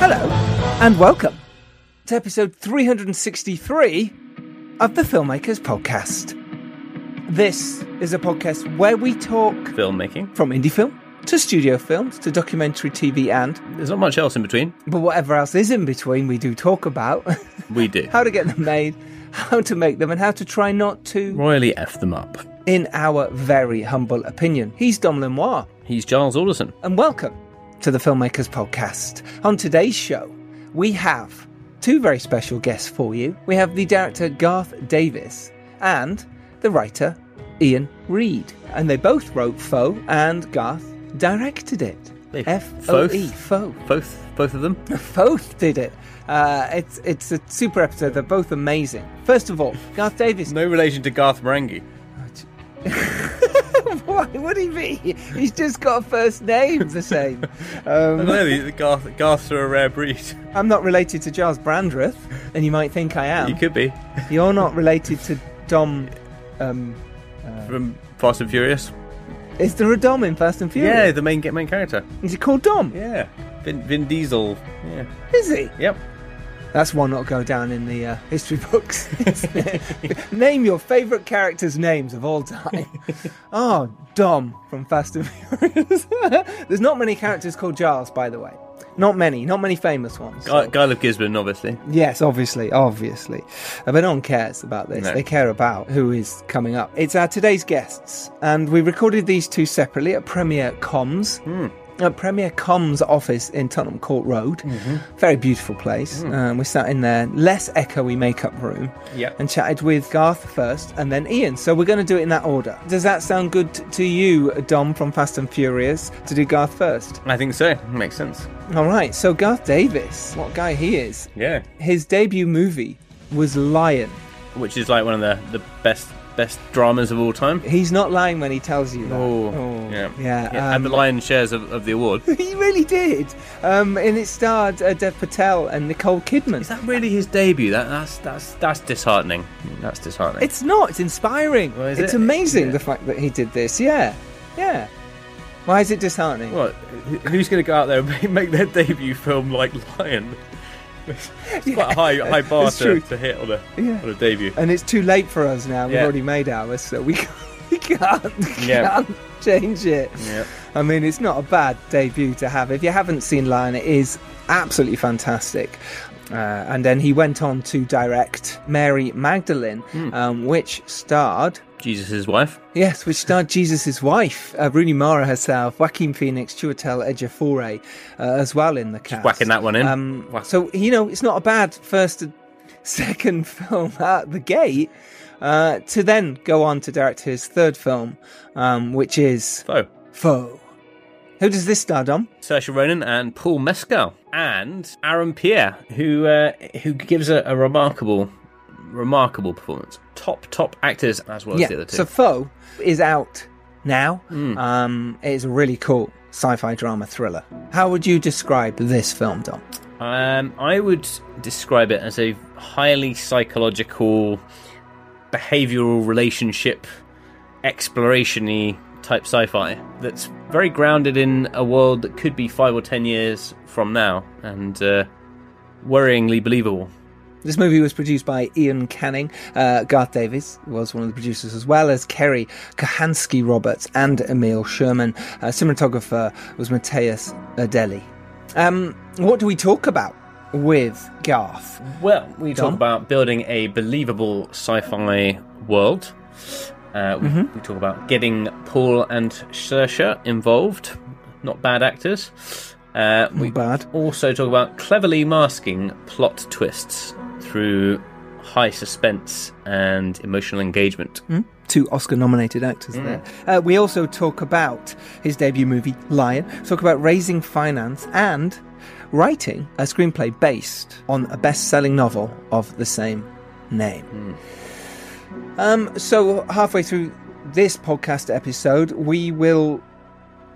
Hello, and welcome to episode 363 of the Filmmakers Podcast. This is a podcast where we talk filmmaking. from indie film to studio films to documentary TV and, There's not much else in between. but whatever else is in between, we do talk about We do. how to get them made, how to make them, and how to try not to, Royally F them up. In our very humble opinion. He's Dom Lenoir. He's Giles Alderson. and welcome to the Filmmakers Podcast. On today's show, we have two very special guests for you. We have the director Garth Davis and the writer Iain Reid. And they both wrote Foe, and Garth directed it. F O E, Foe. Both both of them. Both did it. Uh, it's it's a super episode. They're both amazing. First of all, Garth Davis. No relation to Garth Marenghi. Why would he be? He's just got a first name the same. I Um, know the Garth Garths are a rare breed. I'm not related to Giles Brandreth, and you might think I am. You could be You're not related to Dom. Um, from Fast and Furious. is there a Dom in Fast and Furious? Yeah, the main main character. Is he called Dom? Yeah, Vin, Vin Diesel. Yeah. Is he? Yep. That's one not go down in the uh, history books. Name your favourite characters' names of all time. oh, Dom from Fast and Furious. There's not many characters called Giles, by the way. Not many. Not many famous ones. Guy, so- Guy of Gisborne, obviously. Yes, obviously, obviously. Uh, But no one cares about this. No. They care about who is coming up. It's our today's guests, and we recorded these two separately at Premier Comms. Premier Comms office in Tottenham Court Road. Very beautiful place. Um, we sat in their less echoey makeup room Yep. and chatted with Garth first and then Iain. So we're going to do it in that order. Does that sound good to you, Dom from Fast and Furious, to do Garth first? I think so. Makes sense. All right, so Garth Davis, what guy he is Yeah. his debut movie was Lion. Which is like one of the, the best best dramas of all time. He's not lying when he tells you that. Oh, yeah. yeah. had um, the lion's shares of, of the award. he really did. Um, and it starred uh, Dev Patel and Nicole Kidman. Is that really his debut? That that's that's that's disheartening. That's disheartening. It's not. It's inspiring. Well, it's it? amazing Yeah. the fact that he did this. Yeah, yeah. Why is it disheartening? What? Who's going to go out there and make their debut film like Lion? It's quite a high high bar to, to hit on a Yeah. on a debut. And it's too late for us now. We've Yeah. already made ours, so we can't, we can't, Yeah. can't change it. Yeah. I mean, it's not a bad debut to have. If you haven't seen Lion, it is absolutely fantastic. Uh, and then he went on to direct Mary Magdalene, Hmm. um, which starred, Jesus' wife. yes, which starred Jesus' wife, uh, Rooney Mara herself, Joaquin Phoenix, Chiwetel Ejiofor, uh, as well in the cast. whacking that one in. Um, so you know, it's not a bad first, and second film out the gate. Uh, to then go on to direct his third film, um, which is Foe. Foe. Who does this star, Dom? Saoirse Ronan and Paul Mescal and Aaron Pierre, who uh, who gives a, a remarkable, remarkable performance. Top top actors as well as the other two. So Foe is out now. Hmm. Um, it is a really cool sci-fi drama thriller. How would you describe this film, Dom? Um, I would describe it as a highly psychological, behavioral relationship, exploration-y type sci-fi that's very grounded in a world that could be five or ten years from now, and uh, worryingly believable. This movie was produced by Iain Canning. Uh, Garth Davis was one of the producers, as well as Kerry Kohansky Roberts and Emile Sherman. Uh, cinematographer was Mátyás Erdély. Um, what do we talk about with Garth? Well, we talk about building a believable sci-fi world. Uh, we, Mm-hmm. we talk about getting Paul and Saoirse involved. Not bad actors. Uh, we bad. also talk about cleverly masking plot twists through high suspense and emotional engagement. two Oscar nominated actors there. Uh, we also talk about his debut movie, Lion, talk about raising finance and writing a screenplay based on a best selling novel of the same name. Um, so, halfway through this podcast episode, we will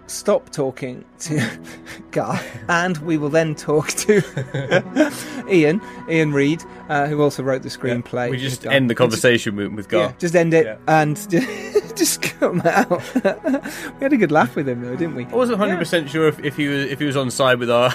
stop talking to Gar and we will then talk to Iain, Iain Reid, uh, who also wrote the screenplay. We just end the We just- conversation with, Gar. yeah, just end it Yeah. and just come out. we had a good laugh with him though, didn't we? I wasn't hundred percent sure if, if he was if he was on side with our.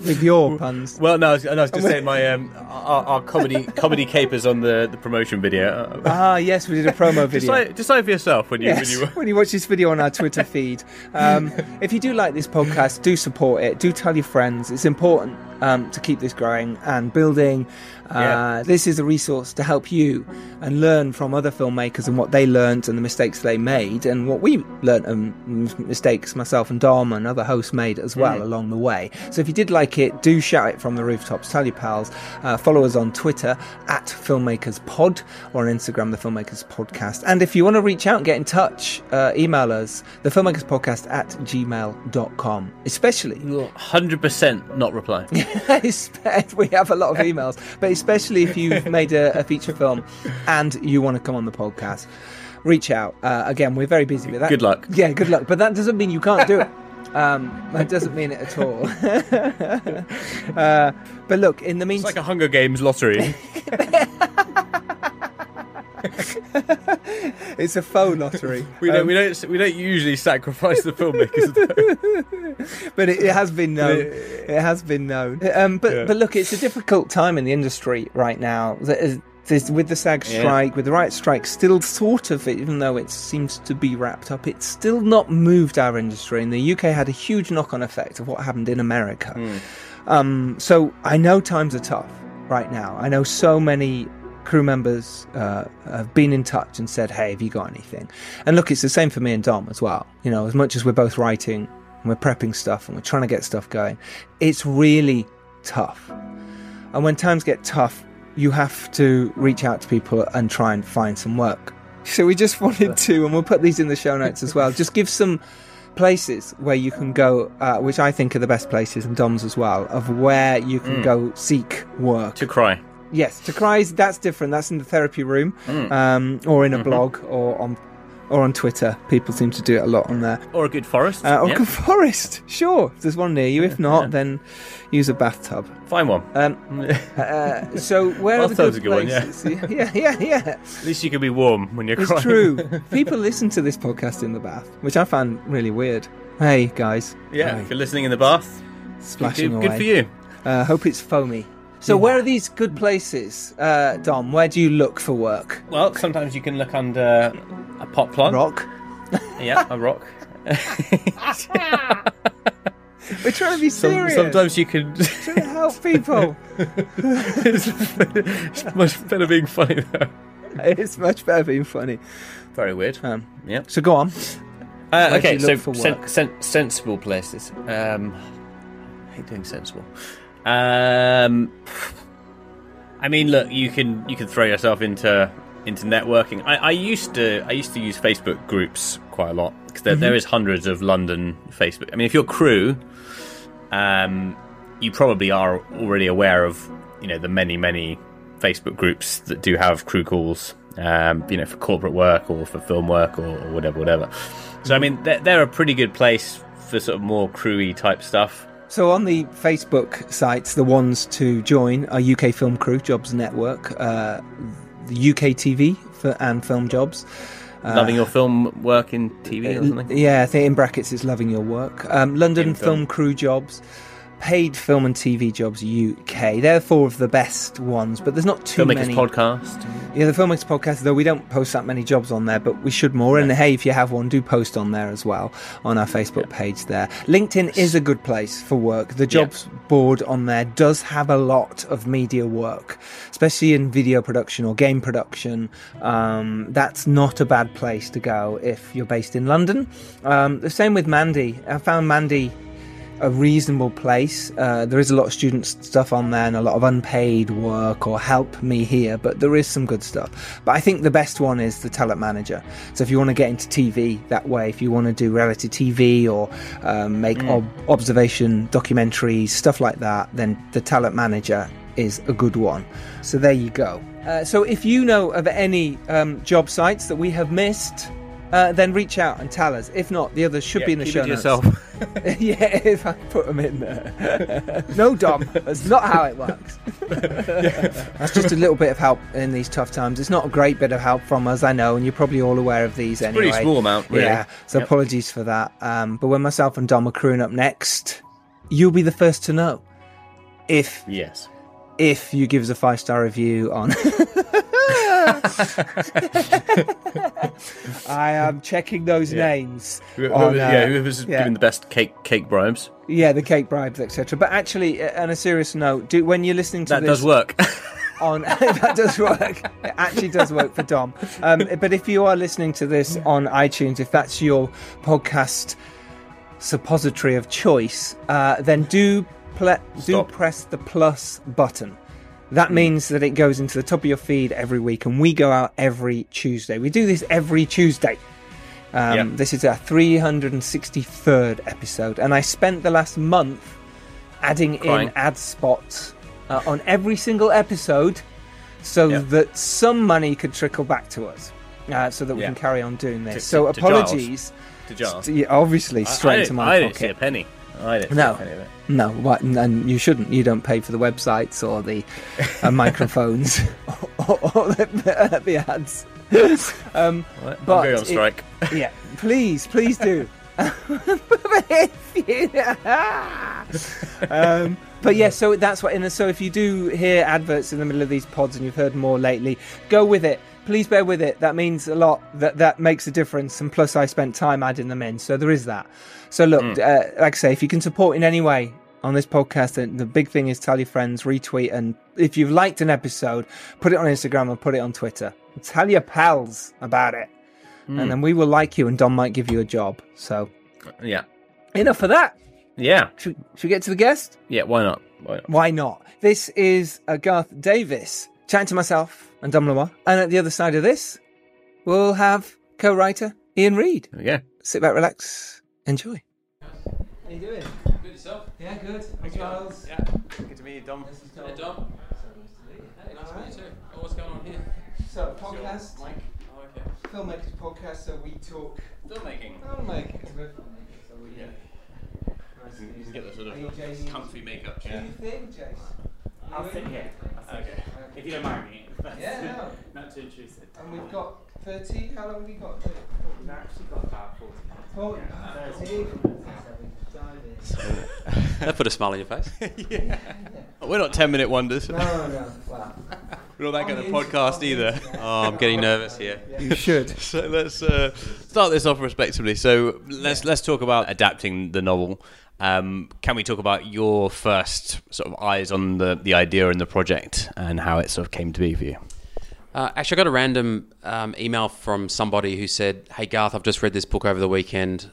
With your puns. Well, no, I was, no, I was just saying my um our, our comedy comedy capers on the, the promotion video. Ah, yes, we did a promo video. Decide, decide for yourself when you Yes, when you. when you watch this video on our Twitter feed. Um, if you do like this podcast, do support it. Do tell your friends. It's important um, to keep this growing and building. Uh, Yeah. This is a resource to help you and learn from other filmmakers and what they learned and the mistakes they made and what we learned and mistakes myself and Dom and other hosts made as well along the way. So if you did like it, do shout it from the rooftops. Tell your pals. Uh, follow us on Twitter at FilmmakersPod or on Instagram, The Filmmakers Podcast. And if you want to reach out and get in touch, uh, email us, The Filmmakers Podcast at gmail.com. Especially Hundred percent not reply. We have a lot of emails, but especially if you've made a, a feature film and you want to come on the podcast, reach out. Uh, again, we're very busy with that. Good luck. Yeah, good luck. But that doesn't mean you can't do it. Um, that doesn't mean it at all. uh, but look, in the It's meantime, like a Hunger Games lottery. it's a faux lottery. We don't Um, we don't we don't usually sacrifice the filmmakers. but it, it has been known. It has been known. Um, but Yeah. but look, it's a difficult time in the industry right now. There is- with the SAG Yeah. strike, with the right strike, still sort of, even though it seems to be wrapped up, it's still not moved our industry. And the UK had a huge knock-on effect of what happened in America. Um, so I know times are tough right now. I know so many crew members uh, have been in touch and said, "Hey, have you got anything?" And look, it's the same for me and Dom as well. You know, as much as we're both writing and we're prepping stuff and we're trying to get stuff going, it's really tough. And when times get tough, you have to reach out to people and try and find some work. So we just wanted to, and we'll put these in the show notes as well. Just give some places where you can go, uh, which I think are the best places, and Dom's as well, of where you can go seek work. to cry. Yes, to cries that's different. That's in the therapy room, um, or in a blog, or on or on Twitter. People seem to do it a lot on there. Or a good forest. Uh, or yeah. Good Forest, sure. If there's one near you. If not, then use a bathtub. Find one. Um, uh, so where are the good a good one, yeah. places? yeah, yeah, yeah. At least you can be warm when you're It's crying. true. People listen to this podcast in the bath, which I found really weird. Hey guys, Yeah, Hi. if you're listening in the bath, splashing good, away. good for you. Uh, hope it's foamy. So where are these good places, uh, Dom? Where do you look for work? Well, sometimes you can look under a pot plant. Rock. Yeah, a rock. We're trying to be Some, serious. sometimes you can. trying to help people. it's, it's much better being funny though. it's much better being funny. Very weird. Um, yeah. so go on. Uh, Where do okay, you so look for sen- work? sen- sensible places. Um, I hate doing sensible. Um, I mean, look, you can you can throw yourself into into networking. I, I used to I used to use Facebook groups quite a lot because there, Mm-hmm. there is hundreds of London Facebook. I mean, if you're crew, um, you probably are already aware of you know the many many Facebook groups that do have crew calls. Um, you know, for corporate work or for film work or, or whatever, whatever. So I mean, they're, they're a pretty good place for sort of more crewy type stuff. So on the Facebook sites, the ones to join are UK Film Crew Jobs Network, uh, the UK TV for, and Film Jobs. Loving your film work in TV or something. Yeah, I think in brackets it's loving your work. Um, London In Film. film. Crew Jobs, Paid Film and TV Jobs UK. They're four of the best ones, but there's not too Filmmakers many. podcast. Yeah, the Filmmakers Podcast, though we don't post that many jobs on there, but we should more. And hey, if you have one, do post on there as well on our Facebook page there. LinkedIn is a good place for work. The jobs board on there does have a lot of media work, especially in video production or game production. Um, that's not a bad place to go if you're based in London. Um, the same with Mandy. I found Mandy a reasonable place. Uh, there is a lot of student stuff on there and a lot of unpaid work or help me here, but there is some good stuff. But I think the best one is the talent manager. So if you want to get into TV that way, if you want to do reality TV or um, make ob- observation documentaries, stuff like that, then the talent manager is a good one. So there you go. Uh, so if you know of any um, job sites that we have missed, uh, then reach out and tell us. If not, the others should Yeah, be in the keep show it notes. yourself. yeah, if I put them in there. no, Dom, that's not how it works. That's just a little bit of help in these tough times. It's not a great bit of help from us, I know, and you're probably all aware of these anyway. Pretty small amount, really. Yeah, so Yep. apologies for that. Um, but when myself and Dom are crewing up next, you'll be the first to know if Yes. If you give us a five star review on. I am checking those Yeah. names. Who- on, who- uh, yeah, whoever's yeah. giving the best cake cake bribes. Yeah, the cake bribes, etc. But actually, uh, on a serious note, do when you're listening to That this does work. on that does work. It actually does work for Dom. Um, but if you are listening to this on iTunes, if that's your podcast suppository of choice, uh, then do ple- do press the plus button. That means that it goes into the top of your feed every week, and we go out every Tuesday. We do this every Tuesday. Um, Yep. This is our 363rd episode, and I spent the last month adding Crying. in ad spots uh, on every single episode so Yep. that some money could trickle back to us, uh, so that we Yeah. can carry on doing this. To- so to- apologies, to Giles. yeah, obviously straight I, to didn't- my I pocket. I didn't see a penny of it. No, what, and you shouldn't. You don't pay for the websites or the uh, microphones or, or the, the ads. um, Right, But I'm going on it- yeah, please, please do. um, but yeah, so that's what. And so if you do hear adverts in the middle of these pods, and you've heard more lately, go with it. Please bear with it. That means a lot. That that makes a difference. And plus, I spent time adding them in, so there is that. So look, uh, like I say, if you can support in any way on this podcast, then the big thing is tell your friends, retweet, and if you've liked an episode, put it on Instagram and put it on Twitter. Tell your pals about it and then we will like you, and Don might give you a job. So Yeah. enough of that. Yeah. Should, should we get to the guest? Yeah, why not? Why not? Why not? This is uh, Garth Davis chatting to myself and Dom Lenoir, and at the other side of this, we'll have co-writer Iain Reid. There we. Sit back, relax, enjoy. How you doing? Good yourself? Yeah, good. Charles. Yeah. Good to meet you, Dom. This Hey, Dom. Hey, nice to meet you too. Oh, what's going on here? So podcast, Mike. Oh, okay. filmmakers podcast. So we talk Filmmaking. filmmakers. We're filmmakers, so we Yeah. Nice to You meet can get the sort Are you of Jamie? comfy makeup What chair. do you think, Jace? I'll sit here. I'll sit Okay. here. If you don't mind me. Yeah, no. Not too intrusive. And we've got 30. How long have we got? We've actually got about 40 Oh, Yeah. 30. That put a smile on your face. yeah. We're not 10 minute wonders. No, no, wow. We're not that On kind of podcast either. Oh, I'm getting nervous here. You should. So let's uh, start this off respectively. So let's let's talk about adapting the novel. Um, can we talk about your first sort of eyes on the the idea and the project and how it sort of came to be for you? Uh, actually, I got a random um, email from somebody who said, "Hey Garth, I've just read this book over the weekend.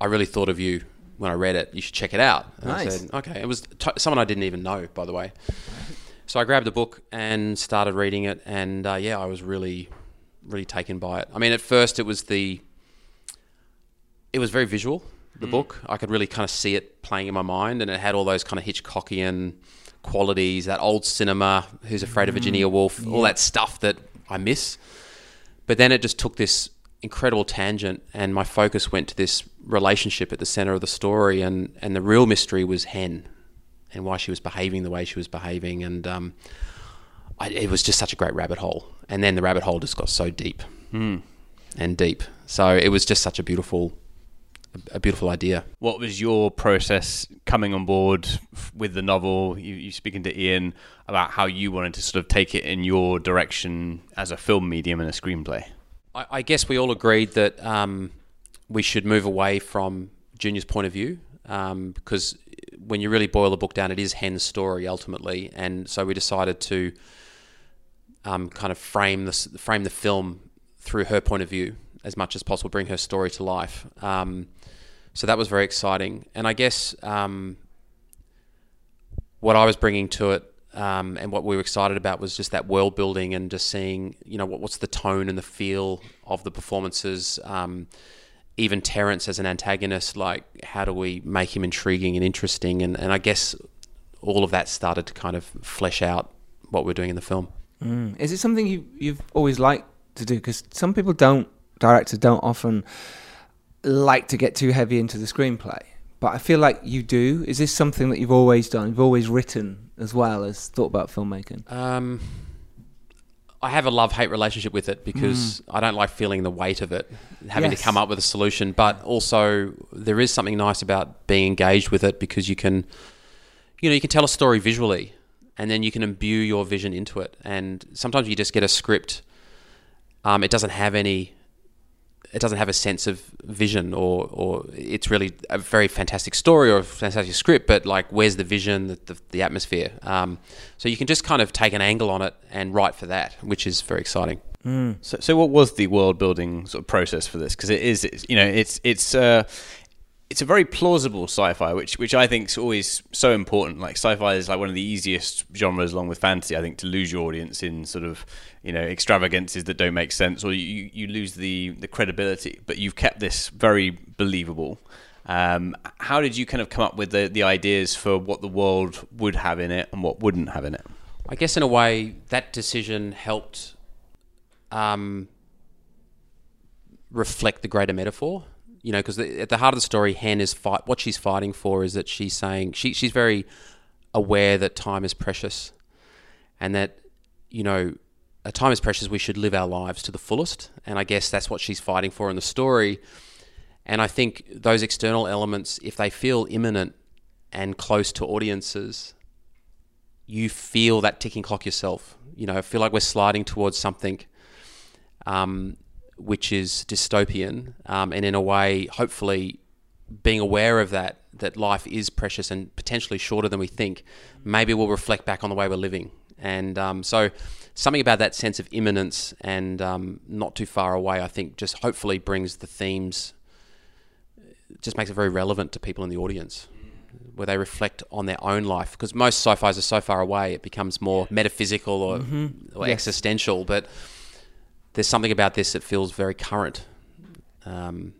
I really thought of you when I read it. You should check it out." And I said, "Okay." It was t- someone I didn't even know, by the way. So I grabbed the book and started reading it, and uh, yeah, I was really, really taken by it. I mean, at first it was the, it was very visual. The mm. book, I could really kind of see it playing in my mind, and it had all those kind of Hitchcockian qualities, that old cinema, Who's Afraid of Virginia mm. Woolf, all that stuff that I miss. But then it just took this incredible tangent, and my focus went to this relationship at the center of the story, and and the real mystery was Hen, and why she was behaving the way she was behaving, and um, I, it was just such a great rabbit hole. And then the rabbit hole just got so deep hmm. and deep. So it was just such a beautiful, a beautiful idea. What was your process coming on board with the novel? You, you speaking to Iain about how you wanted to sort of take it in your direction as a film medium and a screenplay. I, I guess we all agreed that um, we should move away from Junior's point of view um, because when you really boil the book down, it is Hen's story ultimately, and so we decided to um, kind of frame the frame the film through her point of view as much as possible, bring her story to life. Um, so that was very exciting. And I guess um, what I was bringing to it um, and what we were excited about was just that world building and just seeing, you know, what, what's the tone and the feel of the performances. Um, even Terence as an antagonist, like how do we make him intriguing and interesting? And, and I guess all of that started to kind of flesh out what we're doing in the film. Mm. Is it something you you've always liked to do? Because some people don't, directors don't often like to get too heavy into the screenplay. But I feel like you do. Is this something that you've always done? You've always written as well as thought about filmmaking. Um, I have a love hate relationship with it because I don't like feeling the weight of it, having Yes. to come up with a solution. But also, there is something nice about being engaged with it because you can, you know, you can tell a story visually, and then you can imbue your vision into it. And sometimes you just get a script. Um, it doesn't have any. It doesn't have a sense of vision, or or it's really a very fantastic story or a fantastic script. But like, where's the vision, the the, the atmosphere? Um, so you can just kind of take an angle on it and write for that, which is very exciting. So, so what was the world building sort of process for this? Because it is, it's, you know, it's it's uh, it's a very plausible sci-fi, which which I think is always so important. Like sci-fi is like one of the easiest genres, along with fantasy, I think, to lose your audience in sort of you know extravagances that don't make sense, or you you lose the the credibility. But you've kept this very believable. Um, how did you kind of come up with the the ideas for what the world would have in it and what wouldn't have in it? I guess in a way that decision helped um, reflect the greater metaphor. You know, because at the heart of the story, Hen is fight. What she's fighting for is that she's saying she she's very aware that time is precious, and that you know, time is precious. We should live our lives to the fullest, and I guess that's what she's fighting for in the story. And I think those external elements, if they feel imminent and close to audiences, you feel that ticking clock yourself. You know, feel like we're sliding towards something um, which is dystopian, um, and in a way, hopefully, being aware of that, that life is precious and potentially shorter than we think, maybe we'll reflect back on the way we're living. And um, so, something about that sense of imminence and um, not too far away, I think, just hopefully brings the themes, just makes it very relevant to people in the audience where they reflect on their own life. Because most sci-fis are so far away it becomes more metaphysical or, or Yes. existential but there's something about this that feels very current. Um,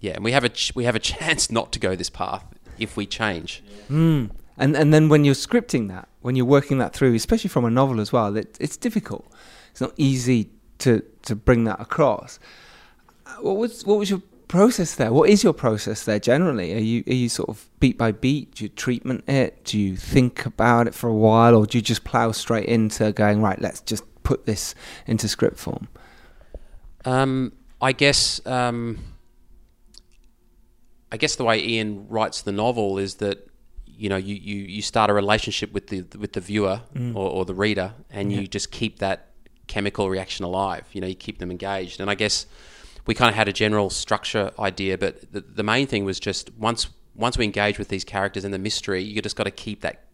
yeah and we have a ch- we have a chance not to go this path if we change And and then when you're scripting that, when you're working that through, especially from a novel as well, it, it's difficult. It's not easy to to bring that across. Uh, What was what was your process there? What is your process there generally? Are you are you sort of beat by beat? Do you treatment it? Do you think about it for a while, or do you just plow straight into going right? Let's just put this into script form. Um, I guess um, I guess the way Iain writes the novel is that you know you, you, you start a relationship with the with the viewer mm. or, or the reader, and you just keep that chemical reaction alive. You know, you keep them engaged, and I guess we kind of had a general structure idea, but the, the main thing was just once once we engage with these characters and the mystery, you just got to keep that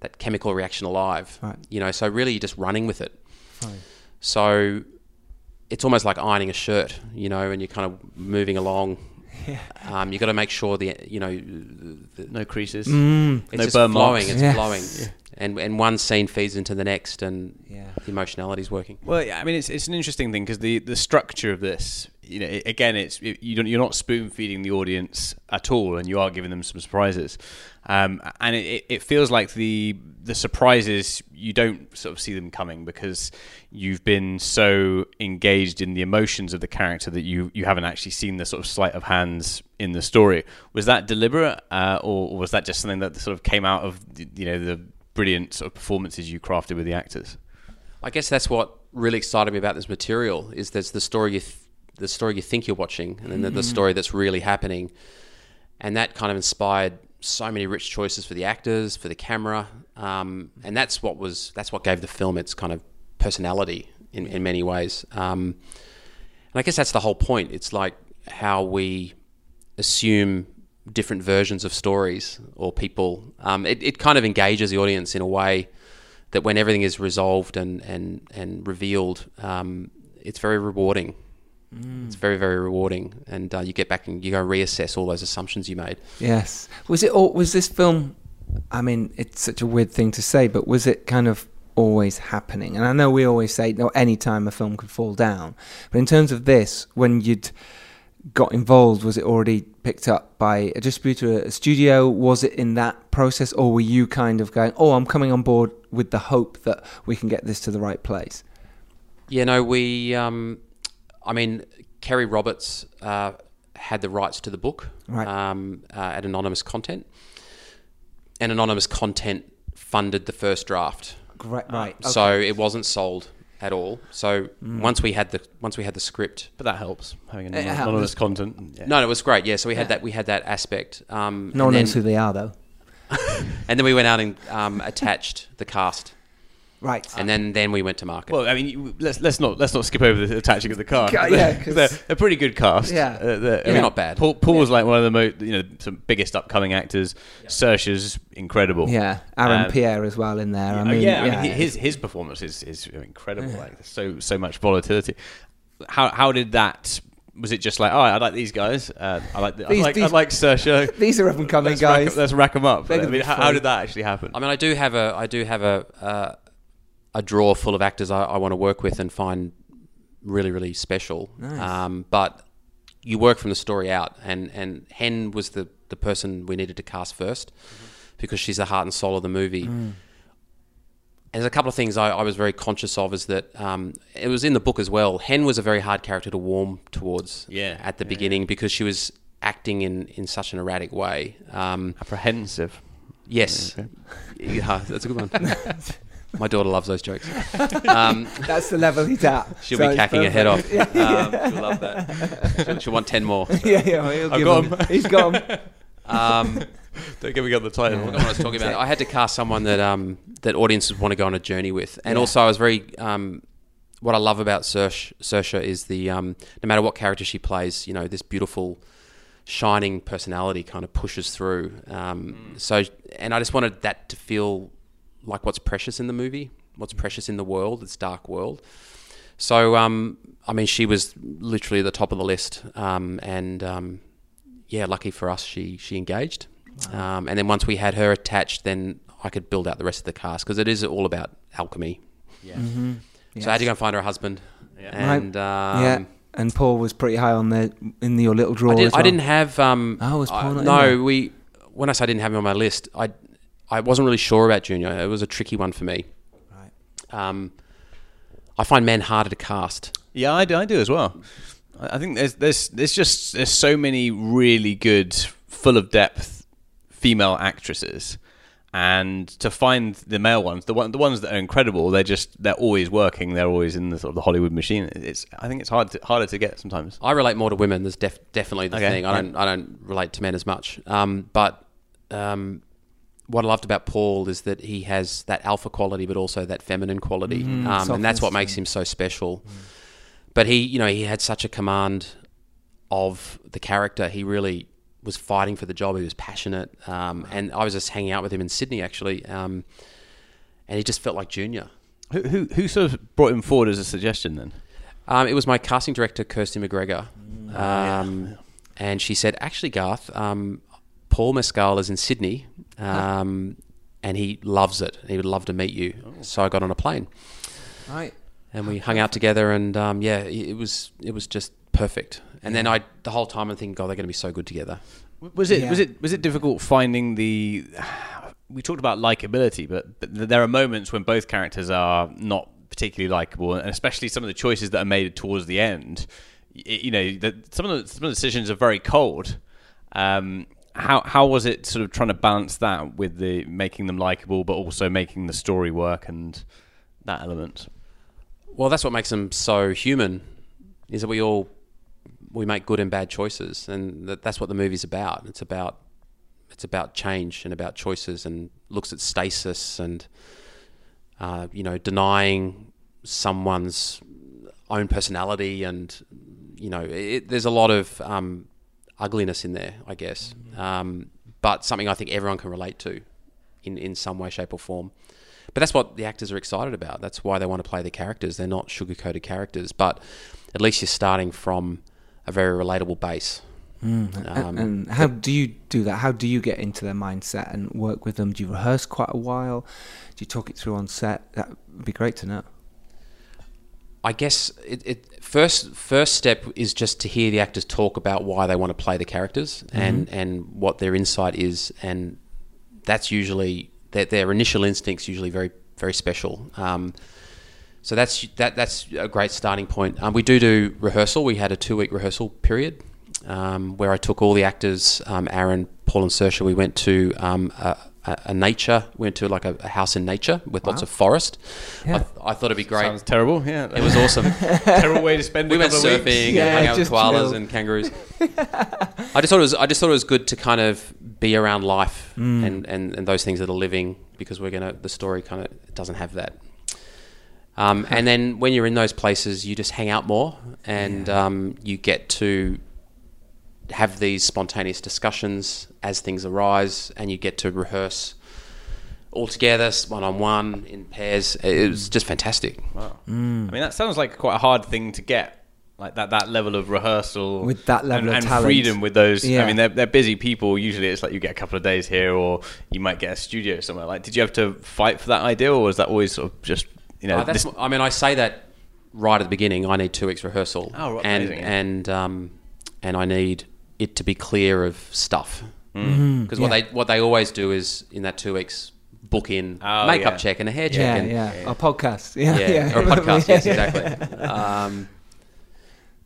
that chemical reaction alive. Right. You know, so really you're just running with it. So it's almost like ironing a shirt, you know, and you're kind of moving along. Um, you got to make sure the you know the, No creases, Mm. it's no just burn flowing. marks. It's Yes. flowing, and and one scene feeds into the next, and Yeah. the emotionality is working. Well, yeah, I mean, it's it's an interesting thing because the the structure of this, you know, again, it's it, you don't you're not spoon feeding the audience at all, and you are giving them some surprises, um, and it, it- feels like the the surprises you don't sort of see them coming because you've been so engaged in the emotions of the character that you you haven't actually seen the sort of sleight of hands in the story. Was that deliberate, uh, or, was that just something that sort of came out of you know the brilliant sort of performances you crafted with the actors? I guess that's what really excited me about this material is there's the story you the story you think you're watching, and then the, the story that's really happening, and that kind of inspired so many rich choices for the actors, for the camera, um, and that's what was that's what gave the film its kind of personality in, in many ways. Um, and I guess that's the whole point. It's like how we assume different versions of stories or people. Um, it, it kind of engages the audience in a way that when everything is resolved and and and revealed, um, it's very rewarding. It's very very rewarding, and uh, you get back and you go reassess all those assumptions you made. Yes. Was it? All, was this film? I mean, it's such a weird thing to say, but was it kind of always happening? And I know we always say, no, any time a film could fall down. But in terms of this, when you'd got involved, was it already picked up by a distributor, a studio? Was it in that process, or were you kind of going, oh, I'm coming on board with the hope that we can get this to the right place? Yeah, no, we. Um, I mean, Kerry Roberts uh, had the rights to the book Right. um, uh, at Anonymous Content, and Anonymous Content funded the first draft. Great, right. So it wasn't sold at all. So Mm. once we had the once we had the script, But that helps having an It anonymous content. Yeah. no, no, it was great. Yeah, so we had that we had that aspect. Um, no one and knows who they are, though. and then we went out and um, attached the cast, Right. and then then we went to market. Well, I mean, let's let's not let's not skip over the attaching of the cast. Yeah, yeah, 'cause- they're a pretty good cast. Yeah. Uh, they're, I mean, not bad. Paul, Paul's like one of the most you know some biggest upcoming actors. Saoirse's incredible. yeah. Aaron Um, Pierre as well in there. I mean, yeah, yeah. I mean, his his performance is, is incredible. Like there's so so much volatility. How how did that? Was it just like, oh, I like these guys. Uh, I like the, These- I like these- I like Saoirse. These are up and coming let's rack, guys. let's rack them up. I mean, how, how did that actually happen? I mean, I do have a I do have a uh, a drawer full of actors I, I want to work with and find really really special. Um, but you work from the story out, and and Hen was the the person we needed to cast 1st because she's the heart and soul of the movie. And there's a couple of things I, I was very conscious of is that um, it was in the book as well. Hen was a very hard character to warm towards Yeah, at the beginning because she was acting in, in such an erratic way. Um, Apprehensive. Yes. Yeah, that's a good one. My daughter loves those jokes. Um, That's the level he's at. she'll So be it's cacking her head off. perfect. Um, she'll love that. She'll, she'll want 10 more. Yeah, yeah. He'll I've give got him. him. He's got him. Um, Don't get me on the title. what I was talking about. I had to cast someone that um, that audiences want to go on a journey with, and also I was very. Um, what I love about Saoirse, Saoirse is the um, no matter what character she plays, you know, this beautiful, shining personality kind of pushes through. Um, So, and I just wanted that to feel like what's precious in the movie, what's precious in the world, this dark world. So, um, I mean, she was literally the top of the list, um, and um, yeah, lucky for us, she she engaged. Um, and then once we had her attached, then I could build out the rest of the cast because it is all about alchemy. Yeah. So I had to go and find her husband, and um, yeah. And Paul was pretty high on the in your little drawer. I, did, as I well. didn't have. Um, Oh, was Paul I- not no, there? we. When I say I didn't have him on my list, I I wasn't really sure about Junior. It was a tricky one for me. Right. Um, I find men harder to cast. Yeah, I do, I do as well. I think there's there's there's just there's so many really good, full of depth female actresses, and to find the male ones, the one the ones that are incredible, they're just they're always working. They're always in the sort of the Hollywood machine. It's I think it's hard to, harder to get sometimes. I relate more to women. There's def- definitely the Okay, thing. I don't. I don't relate to men as much. Um, but um, what I loved about Paul is that he has that alpha quality, but also that feminine quality, um, and that's what makes him so special. But he, you know, he had such a command of the character. He really was fighting for the job. He was passionate, um, and I was just hanging out with him in Sydney actually, um, and he just felt like Junior. Who, who who sort of brought him forward as a suggestion then? Um, it was my casting director, Kirsty McGregor. Um, And she said, actually, Garth, um, Paul Mescal is in Sydney um, and he loves it. He would love to meet you. So I got on a plane Right. and we hung out together and um, yeah, it it was it was just perfect. And then I the whole time I'm thinking, God, they're going to be so good together. Was it Yeah. was it was it difficult finding the? We talked about likability, but, but there are moments when both characters are not particularly likable, and especially some of the choices that are made towards the end. y- You know, that some of the some of the decisions are very cold. Um, how how was it sort of trying to balance that with the making them likable, but also making the story work and that element? Well, that's what makes them so human. Is that we all we make good and bad choices, and that, that's what the movie's about. It's about it's about change and about choices, and looks at stasis and uh, you know denying someone's own personality, and you know it, there's a lot of um, ugliness in there, I guess, um, but something I think everyone can relate to in in some way, shape, or form. but that's what the actors are excited about. That's why they want to play the characters. They're not sugar coated characters, but at least you're starting from a very relatable base. Um, and how do you do that? How do you get into their mindset and work with them? Do you rehearse quite a while? Do you talk it through on set? That would be great to know. I guess it, it first first step is just to hear the actors talk about why they want to play the characters and and what their insight is, and that's usually their, their initial instincts usually very very special. Um, so that's that that's a great starting point. Um, we do do rehearsal. We had a two week rehearsal period um, where I took all the actors, um, Aaron, Paul, and Saoirse. We went to um, a, a, a nature. We went to like a, a house in nature with lots of forest. Yeah. I, th- I thought it'd be great. Sounds terrible. Yeah, It was awesome. terrible way to spend. we a went surfing weeks. and Yeah, hung out with koalas chill. and kangaroos. I just thought it was. I just thought it was good to kind of be around life Mm. and, and, and those things that are living because we're gonna. The story kind of doesn't have that. Um, and then when you're in those places, you just hang out more, and um, you get to have these spontaneous discussions as things arise, and you get to rehearse all together, one on one, in pairs. It was just fantastic. Wow. I mean, that sounds like quite a hard thing to get. Like that, that level of rehearsal With that level and, of and talent. freedom with those. Yeah. I mean, they're, they're busy people. Usually, it's like you get a couple of days here, or you might get a studio somewhere. Like, did you have to fight for that idea, or was that always sort of just you know? Uh, that's, this- I mean, I say that right at the beginning. I need two weeks rehearsal, Oh, right, and amazing, and um, and I need it to be clear of stuff because Mm. what yeah. they what they always do is in that two weeks book in Oh, makeup yeah. check and a hair check Yeah, and yeah, Our podcast. Yeah, yeah, yeah. or a podcast. Yes, exactly. Um,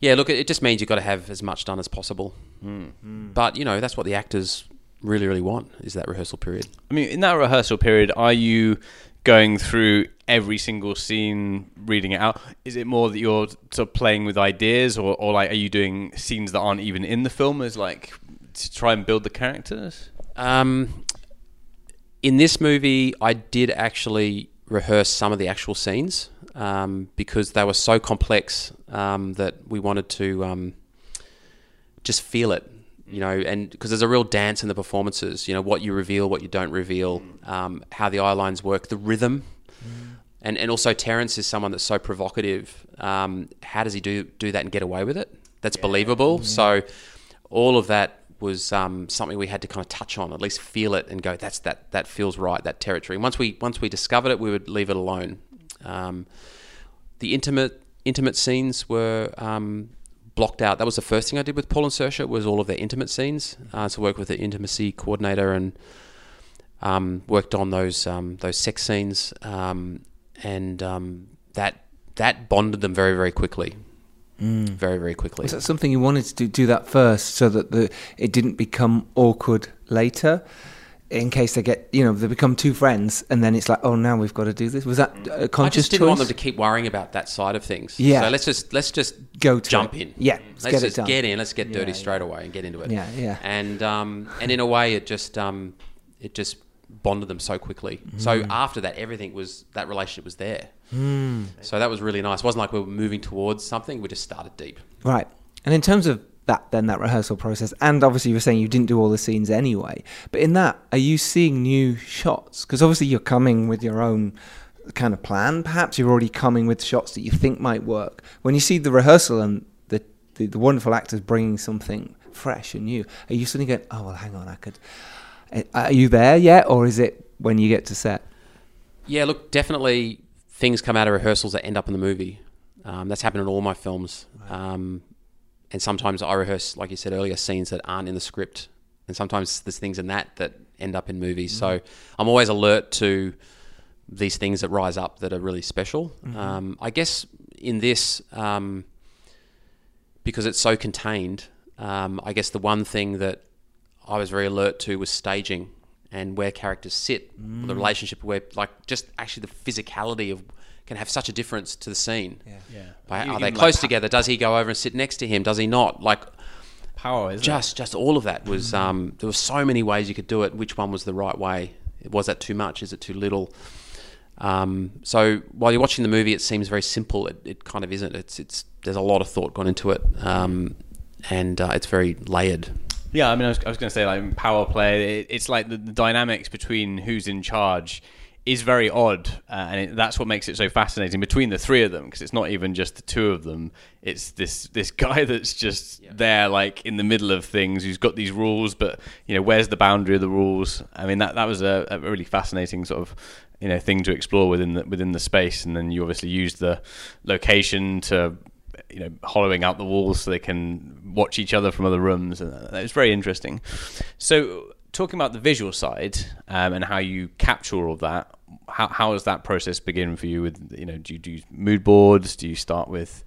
yeah, look, it it just means you've got to have as much done as possible. Hmm. But you know, that's what the actors really, really want is that rehearsal period. I mean, in that rehearsal period, are you going through every single scene, reading it out? Is it more that you're sort of playing with ideas, or, or like are you doing scenes that aren't even in the film as like to try and build the characters? Um, in this movie, I did actually rehearse some of the actual scenes um, because they were so complex um, that we wanted to um, just feel it, you know, and because there's a real dance in the performances, you know, what you reveal, what you don't reveal, um, how the eye lines work, the rhythm. And, and also Terence is someone that's so provocative. Um, how does he do do that and get away with it? That's believable. So all of that was um, something we had to kind of touch on, at least feel it and go, that's that that feels right, that territory. And once we once we discovered it, we would leave it alone. Um, the intimate intimate scenes were um, blocked out. That was the first thing I did with Paul and Saoirse was all of their intimate scenes. Uh, so work with the intimacy coordinator and um, worked on those um, those sex scenes, um, and um, that that bonded them very very quickly, very very quickly. Was that something you wanted to do, do that first so that the it didn't become awkward later? In case they get, you know, they become two friends, and then it's like, oh, now we've got to do this. Was that a I conscious just didn't want them to keep worrying about that side of things. Yeah. So let's just let's just Go to jump it. in. Yeah, let's Let's get it just done. get in. Let's get dirty Yeah, straight away and get into it. Yeah, yeah. And um, and in a way, it just um, it just bonded them so quickly. Mm. So after that, everything was that relationship was there. Mm. So that was really nice. It wasn't like we were moving towards something. We just started deep. Right. And in terms of that, then that rehearsal process, and obviously you were saying you didn't do all the scenes anyway, but in that, are you seeing new shots? Because obviously you're coming with your own kind of plan. Perhaps you're already coming with shots that you think might work. When you see the rehearsal and the, the, the wonderful actors bringing something fresh and new, are you suddenly going, oh, well, hang on, I could. Eh, Are you there yet? Or is it when you get to set? Yeah, look, definitely things come out of rehearsals that end up in the movie. Um, that's happened in all my films. Um, and sometimes I rehearse, like you said earlier, scenes that aren't in the script. And sometimes there's things in that that end up in movies. So I'm always alert to these things that rise up that are really special. Um, I guess in this, um, because it's so contained, um, I guess the one thing that I was very alert to was staging and where characters sit, the relationship where, like, just actually the physicality of can have such a difference to the scene. Yeah. By, You- are they close pa- together? Does he go over and sit next to him? Does he not? Like, Power is just just all of that was um, there were so many ways you could do it. Which one was the right way? Was that too much? Is it too little? Um, so while you're watching the movie, it seems very simple. It, it kind of isn't. It's it's there's a lot of thought gone into it, um, and uh, it's very layered. Yeah, I mean, I was, I was going to say like power play. It, it's like the, the dynamics between who's in charge is very odd, uh, and it, that's what makes it so fascinating between the three of them because it's not even just the two of them. It's this this guy that's just there, like in the middle of things, who's got these rules, but you know, where's the boundary of the rules? I mean, that that was a, a really fascinating sort of you know thing to explore within the within the space, and then you obviously use the location to you know hollowing out the walls so they can watch each other from other rooms, and uh, it's very interesting. So talking about the visual side um, and how you capture all of that, how, how does that process begin for you? With you know, do you do mood boards? Do you start with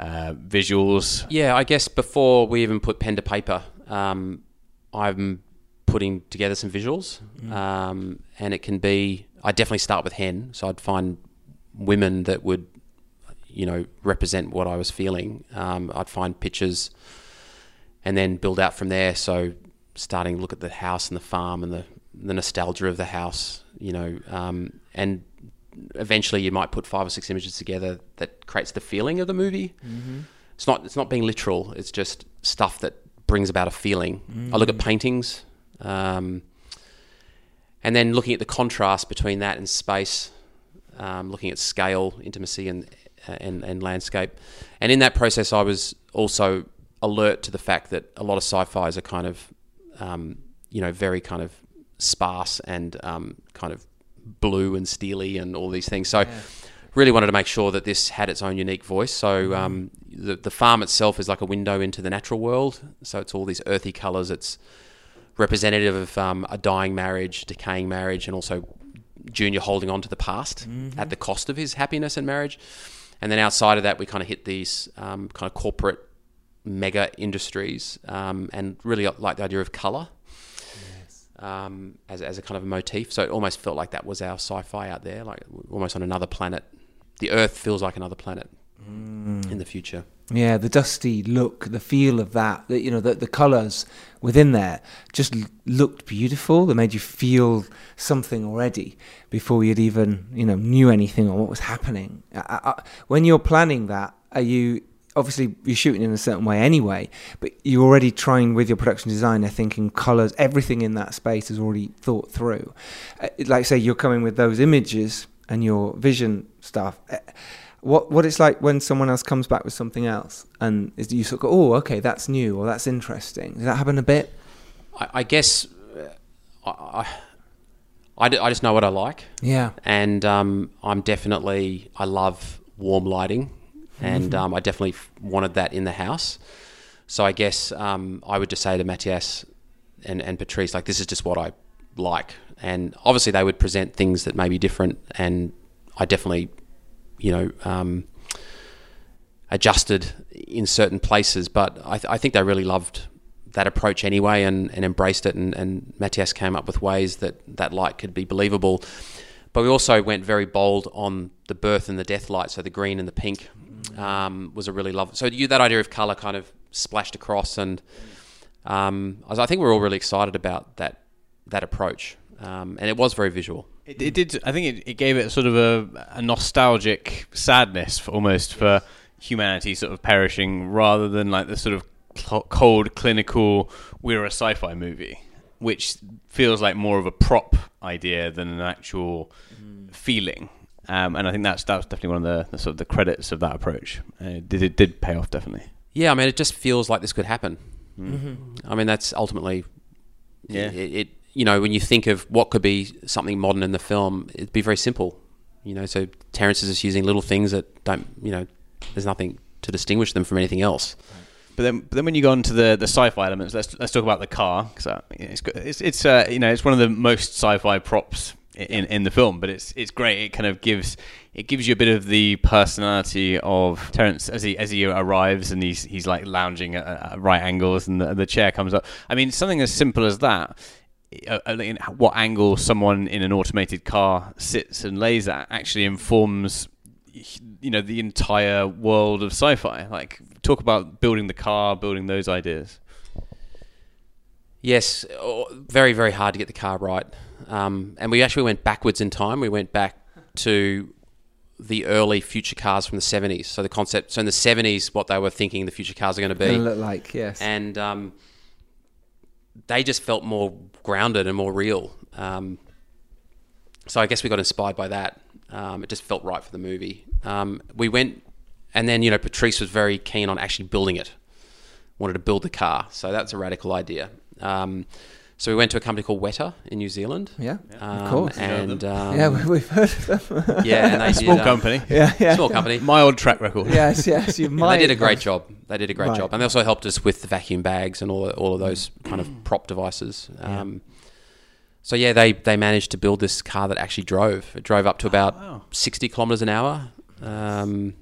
uh, visuals? Yeah, I guess before we even put pen to paper, um, I'm putting together some visuals, um, and it can be. I definitely start with hen, so I'd find women that would, you know, represent what I was feeling. Um, I'd find pictures, and then build out from there. So starting to look at the house and the farm and the the nostalgia of the house, you know, um, and eventually you might put five or six images together that creates the feeling of the movie. It's not it's not being literal. It's just stuff that brings about a feeling. I look at paintings, um, and then looking at the contrast between that and space, um, looking at scale, intimacy, and, and and landscape. And in that process, I was also alert to the fact that a lot of sci-fi's are kind of, um, you know, very kind of sparse and um, kind of blue and steely and all these things. So really wanted to make sure that this had its own unique voice. So um, the the farm itself is like a window into the natural world. So it's all these earthy colours. It's representative of um, a dying marriage, decaying marriage, and also Junior holding on to the past at the cost of his happiness and marriage. And then outside of that, we kind of hit these um, kind of corporate mega industries um, and really like the idea of color um, as, as a kind of a motif. So it almost felt like that was our sci-fi out there, like almost on another planet. The Earth feels like another planet in the future. Yeah, the dusty look, the feel of that, the, you know, the, the colours within there just looked beautiful. They made you feel something already before you'd even, you know, knew anything or what was happening. I, I, when you're planning that, are you obviously you're shooting in a certain way anyway, but you're already trying with your production designer, thinking colours, everything in that space is already thought through. Uh, like say you're coming with those images and your vision stuff. uh, what what it's like when someone else comes back with something else and is you sort of go, oh, okay, that's new or that's interesting. Does that happen a bit? I, I guess uh, I, I, I, just know what I like. Yeah. and um, I'm definitely I love warm lighting, and um, I definitely wanted that in the house. So I guess um, I would just say to Mátyás and, and Patrice, like this is just what I like, and obviously they would present things that may be different, and I definitely, you know. Um, adjusted in certain places, but I, th- I think they really loved that approach anyway and, and embraced it. And, and Mátyás came up with ways that that light could be believable. But we also went very bold on the birth and the death light. So the green and the pink um, was a really love. So you, that idea of color kind of splashed across, and um, I, think we're all really excited about that that approach. Um, and it was very visual. It, it did. I think it, it gave it sort of a, a nostalgic sadness, for, almost for humanity sort of perishing, rather than like the sort of cl- cold, clinical. We're a sci-fi movie, which feels like more of a prop idea than an actual feeling. Um, and I think that's that's definitely one of the, the sort of the credits of that approach. Uh, it did it did pay off definitely. Yeah, I mean, it just feels like this could happen. I mean, that's ultimately, Yeah. It, it you know when you think of what could be something modern in the film, it'd be very simple. You know, so Terrence is just using little things that don't, you know, there's nothing to distinguish them from anything else. But then, but then when you go on to the, the sci-fi elements, let's let's talk about the car because it's it's it's uh, you know it's one of the most sci-fi props in in the film, but it's it's great. It kind of gives it gives you a bit of the personality of Terrence as he as he arrives and he's he's like lounging at, at right angles and the, the chair comes up. I mean, something as simple as that. Uh, uh, in what angle someone in an automated car sits and lays at actually informs you know the entire world of sci-fi like talk about building the car building those ideas Yes, oh, very very hard to get the car right. Um, and we actually went backwards in time. We went back to the early future cars from the 70s. So the concept, so in the 70s, what they were thinking the future cars are going to be. Look like yes. and um, they just felt more grounded and more real. Um, so I guess we got inspired by that. Um, it just felt right for the movie. Um, we went, and then you know Patrice was very keen on actually building it. Wanted to build the car, so that's a radical idea. Um, so we went to a company called Weta in New Zealand. Yeah, Um, of course. And um, yeah, we- we've heard of them. yeah, and they Small did, um, company. yeah, yeah. Small company. Mild track record. yes, yes. You might. they did a great job. They did a great Right. job, and they also helped us with the vacuum bags and all all of those kind of prop devices. Um, so yeah, they they managed to build this car that actually drove. It drove up to about wow. sixty kilometers an hour. Um,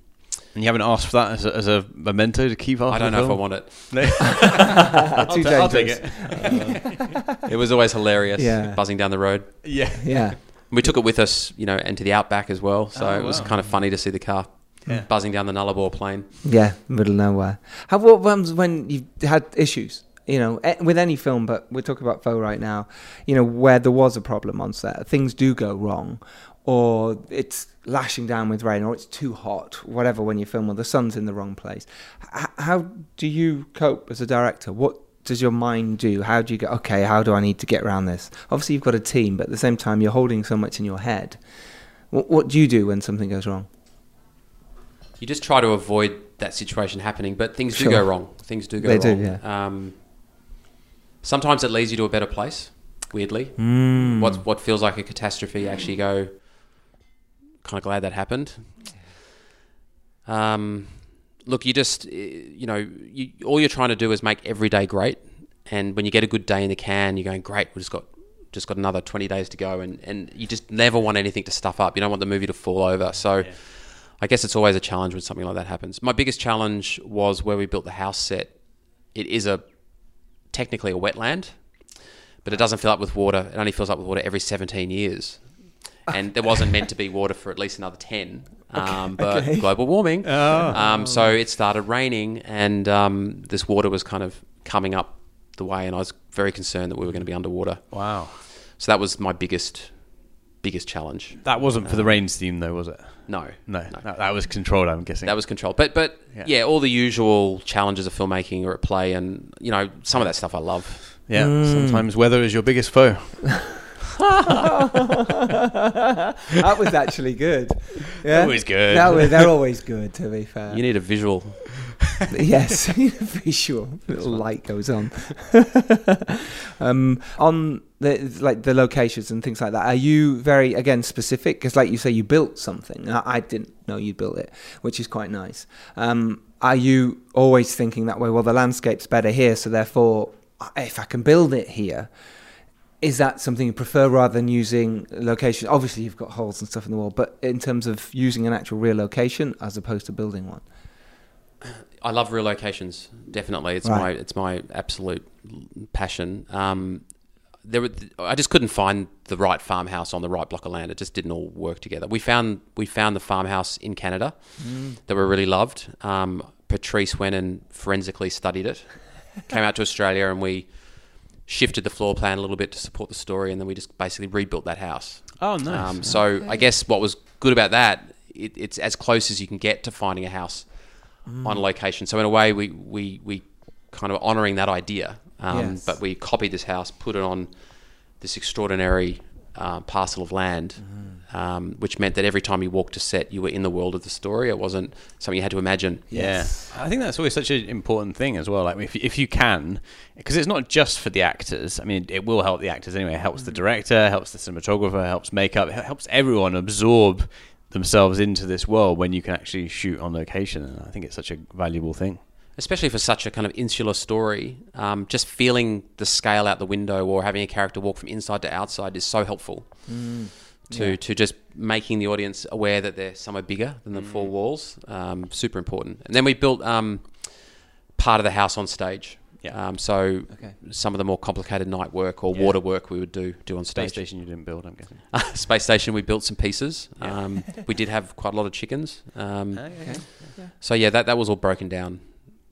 And you haven't asked for that as a, as a memento to keep after I don't the know if I want it. I'll, Too ta- I'll take it. It was always hilarious, Yeah. buzzing down the road. Yeah. Yeah. We took it with us, you know, into the outback as well. So Oh, it was wow. kind of funny to see the car Yeah. buzzing down the Nullarbor plain. Yeah, middle of nowhere. How what comes when you've had issues? You know, eh, with any film, but we're talking about Foe right now. You know, where there was a problem on set, things do go wrong, or it's lashing down with rain, or it's too hot, whatever. When you film, or the sun's in the wrong place. H- how do you cope as a director? What does your mind do? How do you go? Okay, how do I need to get around this? Obviously, you've got a team, but at the same time, you're holding so much in your head. What, what do you do when something goes wrong? You just try to avoid that situation happening, but things do Sure. go wrong. Things do go They do, yeah. Um, sometimes it leads you to a better place. Weirdly, Mm. what what feels like a catastrophe, actually go, kind of glad that happened. Um, look, you just, eh, you know, you, all you're trying to do is make every day great. And when you get a good day in the can, you're going, great, we just got just got another 20 days to go. And, and you just never want anything to stuff up. You don't want the movie to fall over. So I guess it's always a challenge when something like that happens. My biggest challenge was where we built the house set. It is a technically a wetland, but it doesn't fill up with water. It only fills up with water every 17 years. And there wasn't meant to be water for at least another 10. Um, but okay. global warming. Um, so it started raining, and um, this water was kind of coming up the way, and I was very concerned that we were going to be underwater. Wow. So that was my biggest, biggest challenge. That wasn't for the rain steam, though, was it? No, No, That, that was controlled. I'm guessing. That was controlled. But but Yeah. yeah. all the usual challenges of filmmaking are at play, and you know some of that stuff I love. yeah. Mm. Sometimes weather is your biggest foe. that was actually good. Yeah? Always good. No, they're always good. To be fair, You need a visual. yes, visual little light goes on. um, on the like the locations and things like that. Are you very again specific? Because like you say, you built something. I, I didn't know you built it, which is quite nice. Um, are you always thinking that way? Well, the landscape's better here, so therefore, if I can build it here. Is that something you prefer rather than using location? Obviously, you've got holes and stuff in the wall, but in terms of using an actual real location as opposed to building one, I love real locations. Definitely, it's Right. my it's my absolute passion. Um, there, were, I just couldn't find the right farmhouse on the right block of land. It just didn't all work together. We found we found the farmhouse in Canada that we really loved. Um, Patrice went and forensically studied it. Came out to Australia and we shifted the floor plan a little bit to support the story, and then we just basically rebuilt that house. Oh, nice. Um, so I guess what was good about that, it, it's as close as you can get to finding a house on a location. So in a way, we we, we kind of honouring that idea, um, Yes. but we copied this house, put it on this extraordinary uh, parcel of land, um, which meant that every time you walked to set, you were in the world of the story. It wasn't something you had to imagine. Yeah, I think that's always such an important thing as well. Like if if you can, because it's not just for the actors. I mean, it will help the actors anyway. It helps the director, helps the cinematographer, helps makeup, it helps everyone absorb themselves into this world when you can actually shoot on location. And I think it's such a valuable thing. especially for such a kind of insular story, um, just feeling the scale out the window or having a character walk from inside to outside is so helpful to, to just making the audience aware that they're somewhere bigger than the four walls. Um, super important. And then we built um, part of the house on stage. Yeah. Um, so Okay. some of the more complicated night work or Yeah. water work we would do do on Space stage. station you didn't build, I'm guessing. Space station, we built some pieces. Um, we did have quite a lot of chickens. Um, So yeah, that, that was all broken down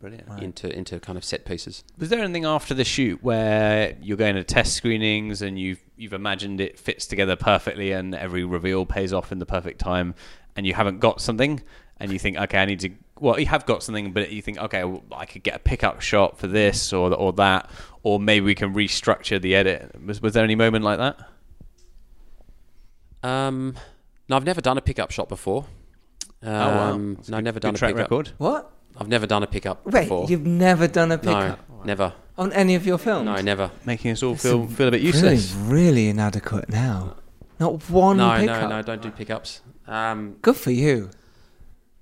Brilliant. into into kind of set pieces. Was there anything after the shoot where you're going to test screenings and you've you've imagined it fits together perfectly and every reveal pays off in the perfect time, and you haven't got something, and you think, okay, I need to. Well, you have got something, but you think, okay, well, I could get a pickup shot for this or or that, or maybe we can restructure the edit. Was was there any moment like that? Um, no, I've never done a pickup shot before. Um, Oh, wow. That's no, a I've never done a track pickup. record. What? I've never done a pickup Wait, before. you've never done a no, pickup never. on any of your films? No, never. Making us all feel a feel a bit Really, useless. really really inadequate now. Not one No, pickup. no, no, don't do pickups. Um, Good for you.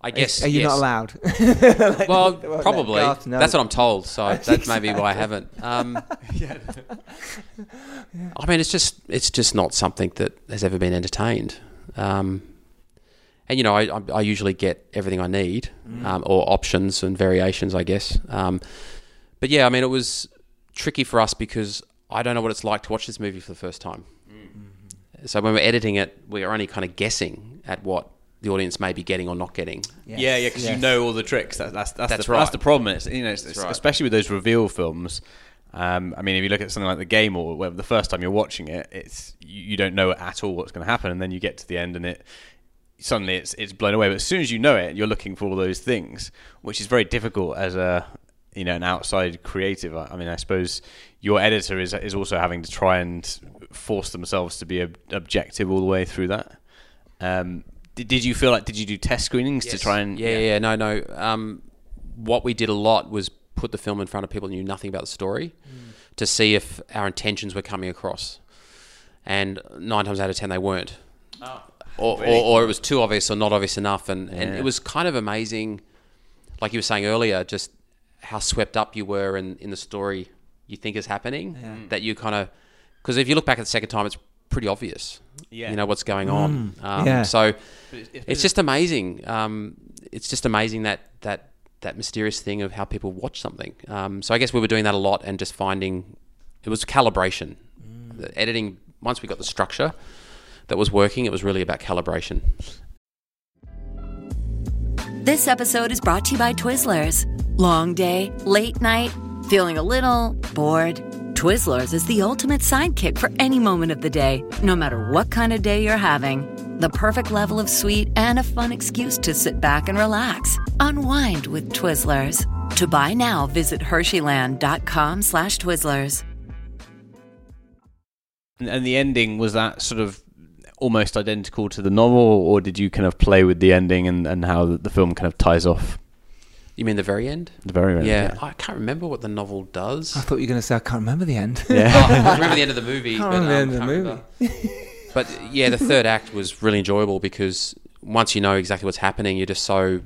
I guess. Are you yes. not allowed? Like, Well, let probably. Garth know. That's what I'm told. So that's maybe why I haven't. Um, I mean, it's just it's just not something that has ever been entertained. Um, and you know, I, I, I usually get everything I need, um, or options and variations, I guess. Um, but yeah, I mean, it was tricky for us because I don't know what it's like to watch this movie for the first time. So when we're editing it, we're only kind of guessing at what the audience may be getting or not getting. Yes, Yeah, yeah, because yes. you know all the tricks. That, that's that's, That's the, right. That's the problem. It's you know, it's, it's- right. especially with those reveal films. Um, I mean, if you look at something like the game or whatever, the first time you're watching it, it's you, you don't know at all what's going to happen, and then you get to the end and it suddenly it's it's blown away. But as soon as you know it, you're looking for all those things, which is very difficult as a you know an outside creative. I, I mean, I suppose your editor is is also having to try and force themselves to be ob- objective all the way through that. Um, did, did you feel like did you do test screenings to try and yeah, yeah, yeah, no, no. Um, what we did a lot was put the film in front of people who knew nothing about the story to see if our intentions were coming across, and nine times out of ten they weren't, or, or, or it was too obvious or not obvious enough, and, and it was kind of amazing, like you were saying earlier, just how swept up you were in, in the story you think is happening, that you kind of, because if you look back at the second time, it's pretty obvious, Yeah. you know what's going on. Um, yeah. So it's just amazing. Um, it's just amazing that that that mysterious thing of how people watch something. Um, so I guess we were doing that a lot and just finding it was calibration. The editing once we got the structure that was working, it was really about calibration. This episode is brought to you by Twizzlers. Long day, late night, feeling a little bored? Twizzlers is the ultimate sidekick for any moment of the day, no matter what kind of day you're having. The perfect level of sweet and a fun excuse to sit back and relax. Unwind with Twizzlers. To buy now, visit Hersheyland.com slash Twizzlers. And, and the ending was that sort of almost identical to the novel, or did you kind of play with the ending and, and how the, the film kind of ties off You mean the very end? the very end? Yeah, I can't remember what the novel does. I thought you were going to say I can't remember the end. yeah. I remember the end of the movie. Can't but, remember the um, end of the movie. but yeah, the third act was really enjoyable because once you know exactly what's happening, you're just so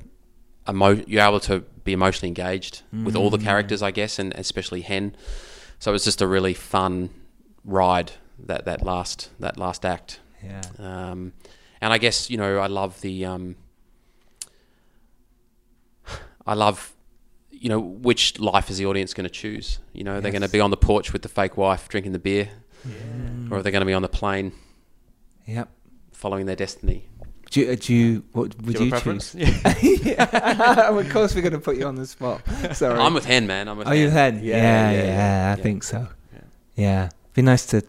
emo- you're able to be emotionally engaged with all the Mm. characters, I guess, and especially Hen. So it was just a really fun ride that that last that last act. Yeah. Um, and I guess you know I love the um, I love you know which life is the audience going to choose. You know they're going to be on the porch with the fake wife drinking the beer, or are they going to be on the plane Yep. following their destiny? Do you, uh, do you what would Do you, you have a preference? choose? yeah. of course, we're going to put you on the spot. Sorry. I'm with Hen, man. I'm with Are you Hen. Yeah, Yeah, yeah, yeah, yeah, I think so. Yeah. Be nice to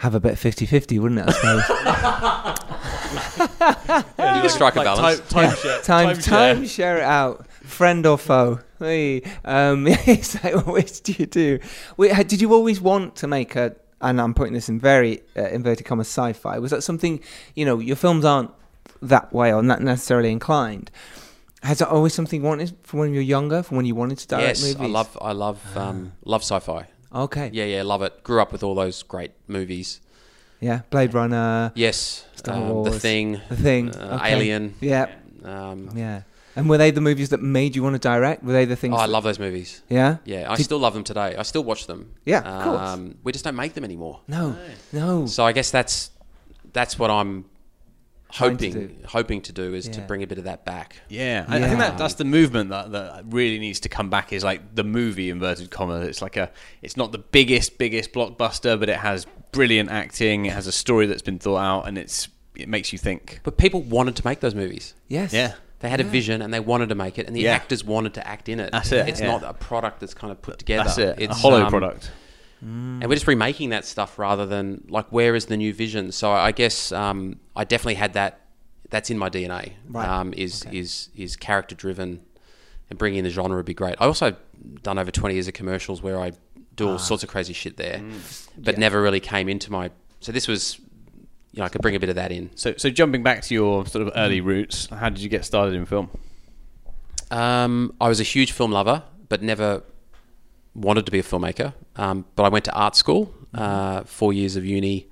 have a bit 50 50, wouldn't it? I suppose. You just strike a balance. Time, time, share, time, share. time, share it out. Friend or foe? Hey, um, it's like, which do you do? Wait, did you always want to make a? And I'm putting this in very uh, inverted commas sci-fi. Was that something? You know, your films aren't that way or not necessarily inclined. Has it always something you wanted from when you were younger, from when you wanted to direct Yes, movies? I love I love um, love sci-fi. Okay. Yeah, yeah, love it. Grew up with all those great movies. Yeah. Blade Runner. Yes, Star um, The Thing, The Thing. uh, okay. Alien. Yeah. Um, Yeah. And were they the movies that made you want to direct? Were they the things? oh, I love those movies. Yeah. Yeah, I Did- still love them today. I still watch them. Yeah, of course. Um, we just don't make them anymore. No. No. So I guess that's that's what I'm Trying to hoping hoping to do is to bring a bit of that back. Yeah, I, I think that that's the movement that, that really needs to come back. Is like the movie inverted commas. It's like a, it's not the biggest biggest blockbuster, but it has brilliant acting. It has a story that's been thought out, and it's it makes you think. But people wanted to make those movies. yes. Yeah, They had a vision and they wanted to make it, and the Yeah. actors wanted to act in it. That's it, It's yeah. not a product that's kind of put together. that's it. It's a hollow um, product. And we're just remaking that stuff rather than like where is the new vision. So I guess um, I definitely had that. That's in my DNA. Right. Um, is is is character driven, and bringing in the genre would be great. I also done over twenty years of commercials where I do Ah. all sorts of crazy shit there, Mm. but never really came into my. So this was you know I could bring a bit of that in. So, so jumping back to your sort of early roots, how did you get started in film? Um, I was a huge film lover, but never wanted to be a filmmaker. Um, but I went to art school, uh, four years of uni,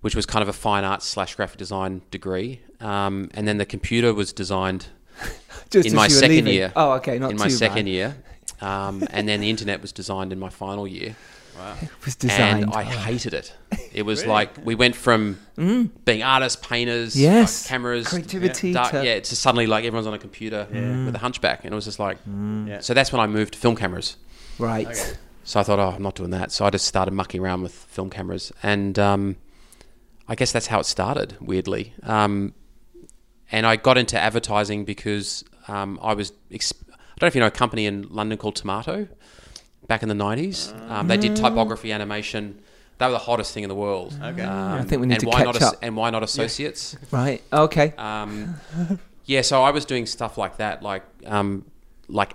which was kind of a fine arts slash graphic design degree. Um, and then the computer was designed Just in my second leaving. year. Oh, okay, not in my second bad. year. Um, and then the internet was designed in my final year. It was designed. and I hated it. It was like we went from being artists, painters, Mm. Yes. like cameras, Creativity dark- to- yeah, it's just suddenly like everyone's on a computer with a hunchback, and it was just like. Mm. So that's when I moved to film cameras. Right. So I thought, oh, I'm not doing that. So I just started mucking around with film cameras, and um, I guess that's how it started. Weirdly, um, and I got into advertising because um, I was. Exp- I don't know if you know a company in London called Tomato. Back in the '90s, um, they did typography animation. They were the hottest thing in the world. Okay, um, I think we need and to why catch not as- up. and why not associates? Right. Okay. Um, yeah, so I was doing stuff like that, like um, like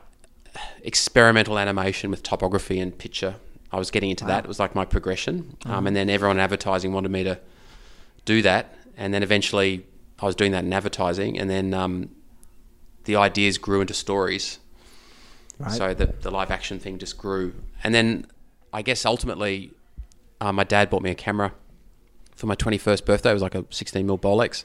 experimental animation with typography and picture. I was getting into that. It was like my progression, um, and then everyone in advertising wanted me to do that, and then eventually I was doing that in advertising, and then um, the ideas grew into stories. Right. So the the live action thing just grew, and then I guess ultimately, uh, my dad bought me a camera for my 21st birthday. It was like a 16 mil Bolex.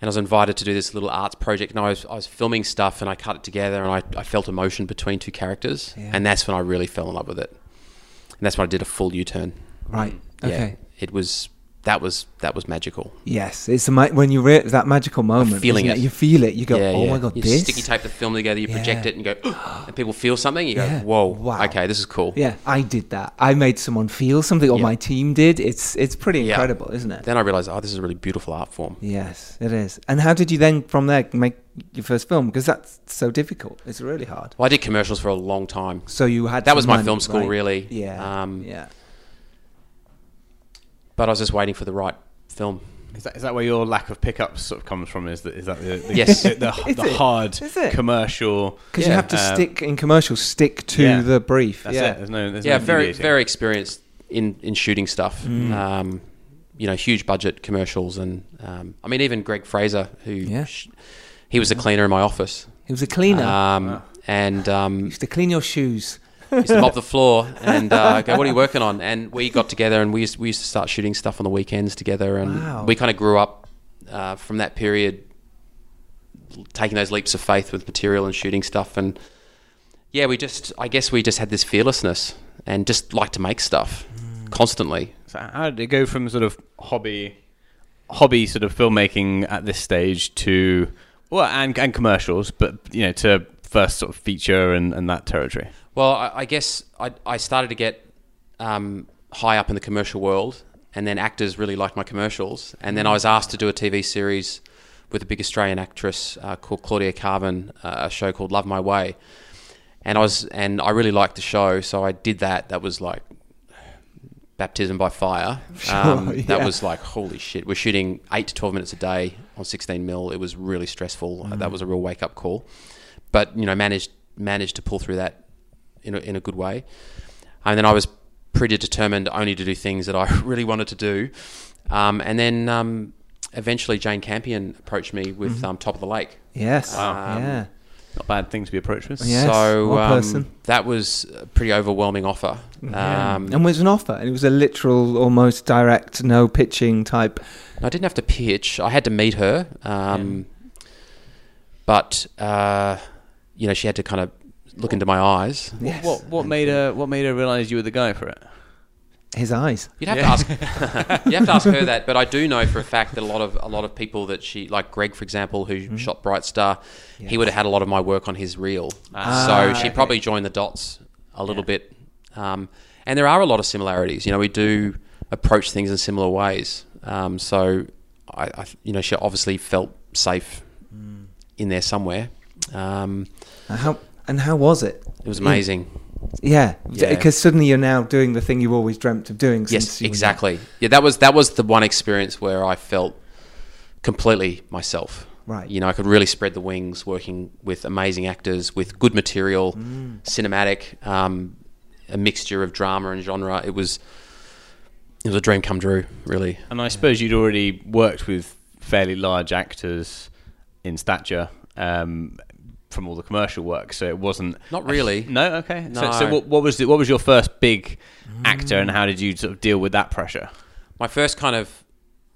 And I was invited to do this little arts project, and I was, I was filming stuff, and I cut it together, and I, I felt emotion between two characters, Yeah. and that's when I really fell in love with it, and that's when I did a full U turn. right. Yeah, Okay. it was that was that was magical. Yes, it's a ma- when you re- that magical moment. feeling isn't it. You feel it. You go, yeah, oh yeah. my god, you this. sticky tape the film together, you project Yeah. it, and go, and people feel something. You Yeah. go, whoa, Wow. okay, this is cool. Yeah, I did that. I made someone feel something, or my team did. It's it's pretty incredible, isn't it? Then I realized, oh, this is a really beautiful art form. Yes, it is. And how did you then, from there, make your first film? Because that's so difficult. It's really hard. Well, I did commercials for a long time. So you had That was my money, film school, right? really. Yeah. Um, yeah. But I was just waiting for the right film. Is that, is that where your lack of pickups sort of comes from? Is that is that the, the, Yes. the, the, Is the hard Is commercial? Because you have to Um, stick in commercials, stick to yeah. the brief. That's yeah. it. There's no. There's yeah, no very deviating. very experienced in in shooting stuff. Mm. Um, you know, huge budget commercials, and um, I mean, even Greig Fraser, who Yeah. sh- he was a cleaner in my office, He was a cleaner. um, and um, used to clean your shoes. Used to mop the floor and uh, go, "What are you working on?" And we got together, and we used, we used to start shooting stuff on the weekends together, and Wow. we kind of grew up uh, from that period, taking those leaps of faith with material and shooting stuff, and yeah, we just, I guess, we just had this fearlessness and just like to make stuff Mm. constantly. So how did it go from sort of hobby, hobby sort of filmmaking at this stage to well, and and commercials, but you know, to first sort of feature and, and that territory. Well, I, I guess I, I started to get um, high up in the commercial world, and then actors really liked my commercials. And then I was asked to do a TV series with a big Australian actress uh, called Claudia Karvan, uh, a show called Love My Way. And I was, and I really liked the show, so I did that. That was like baptism by fire. Um, yeah. That was like holy shit. We're shooting eight to twelve minutes a day on sixteen mil. It was really stressful. Uh, That was a real wake up call. But you know, managed managed to pull through that in a, in a good way. And then I was pretty determined only to do things that I really wanted to do. Um, and then um, eventually Jane Campion approached me with um, Top of the Lake. Yes. Wow. yeah. Not a bad thing to be approached with. Yes, so um, person. that was a pretty overwhelming offer. Um, and it was an offer, and it was a literal, almost direct, no pitching type. I didn't have to pitch. I had to meet her. Um, But, uh, you know, she had to kind of look into my eyes. Yes. What what made her what made her realise you were the guy for it? His eyes. You'd have to ask. you have to ask her that, but I do know for a fact that a lot of a lot of people that she, like Greig, for example, who Mm-hmm. shot Bright Star, he would have had a lot of my work on his reel. Ah, so she okay. probably joined the dots a little bit. Um, and there are a lot of similarities. You know, we do approach things in similar ways. Um, so I, I, you know, she obviously felt safe Mm. in there somewhere. Um, And how and how was it? it was amazing. Yeah, Yeah. because suddenly you're now doing the thing you always dreamt of doing. Since Yes, you were- exactly. Yeah, that was that was the one experience where I felt completely myself. Right. You know, I could really spread the wings working with amazing actors, with good material, Mm. cinematic, um, a mixture of drama and genre. It was it was a dream come true, really. And I suppose you'd already worked with fairly large actors in stature um, from all the commercial work, so it wasn't Not really. no, okay. So, No. so what, what was the, what was your first big actor, and how did you sort of deal with that pressure? My first kind of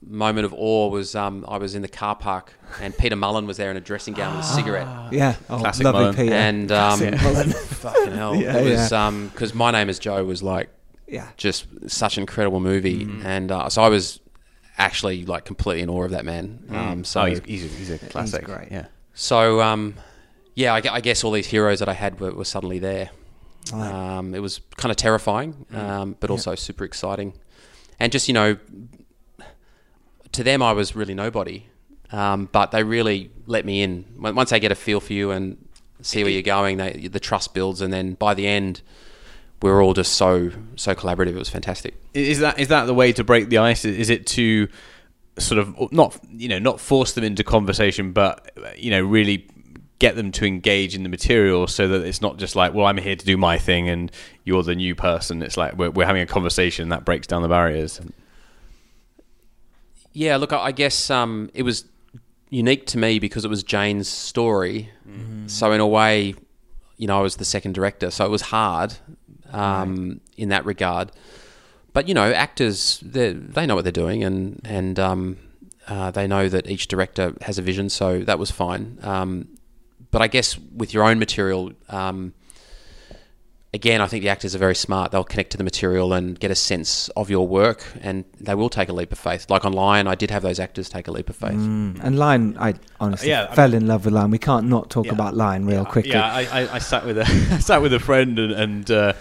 moment of awe was um, I was in the car park and Peter Mullan was there in a dressing gown with a cigarette. Yeah, oh, Classic lovely Mullan. Peter. And um, fucking hell, Yeah, it was yeah. because my name is Joe was like yeah, just such an incredible movie, and uh, so I was actually like completely in awe of that man. Um, so oh, he's, he's, a, he's a classic. great. Yeah. So, um, yeah, I, I guess all these heroes that I had were, were suddenly there. Um, it was kind of terrifying, um, but also super exciting. And just, you know, to them, I was really nobody. Um, but they really let me in. Once they get a feel for you and see where you're going, they, the trust builds. And then by the end, we were all just so, so collaborative. It was fantastic. Is that is that the way to break the ice? Is it to sort of not you know not force them into conversation, but you know really get them to engage in the material so that it's not just like well I'm here to do my thing and you're the new person. It's like we're, we're having a conversation that breaks down the barriers. Yeah, look, I I guess um, it was unique to me because it was Jane's story. So in a way, you know, I was the second director, so it was hard um, in that regard. But you know, actors they they know what they're doing, and and um, uh, they know that each director has a vision, so that was fine. Um, but I guess with your own material. Um, again, I think the actors are very smart. They'll connect to the material and get a sense of your work, and they will take a leap of faith. Like on Lion, I did have those actors take a leap of faith. and Lion, I honestly Yeah, I fell in love with Lion. We can't not talk Yeah. about Lion real quickly. Yeah, I, I, I sat with a I sat with a friend and, and uh,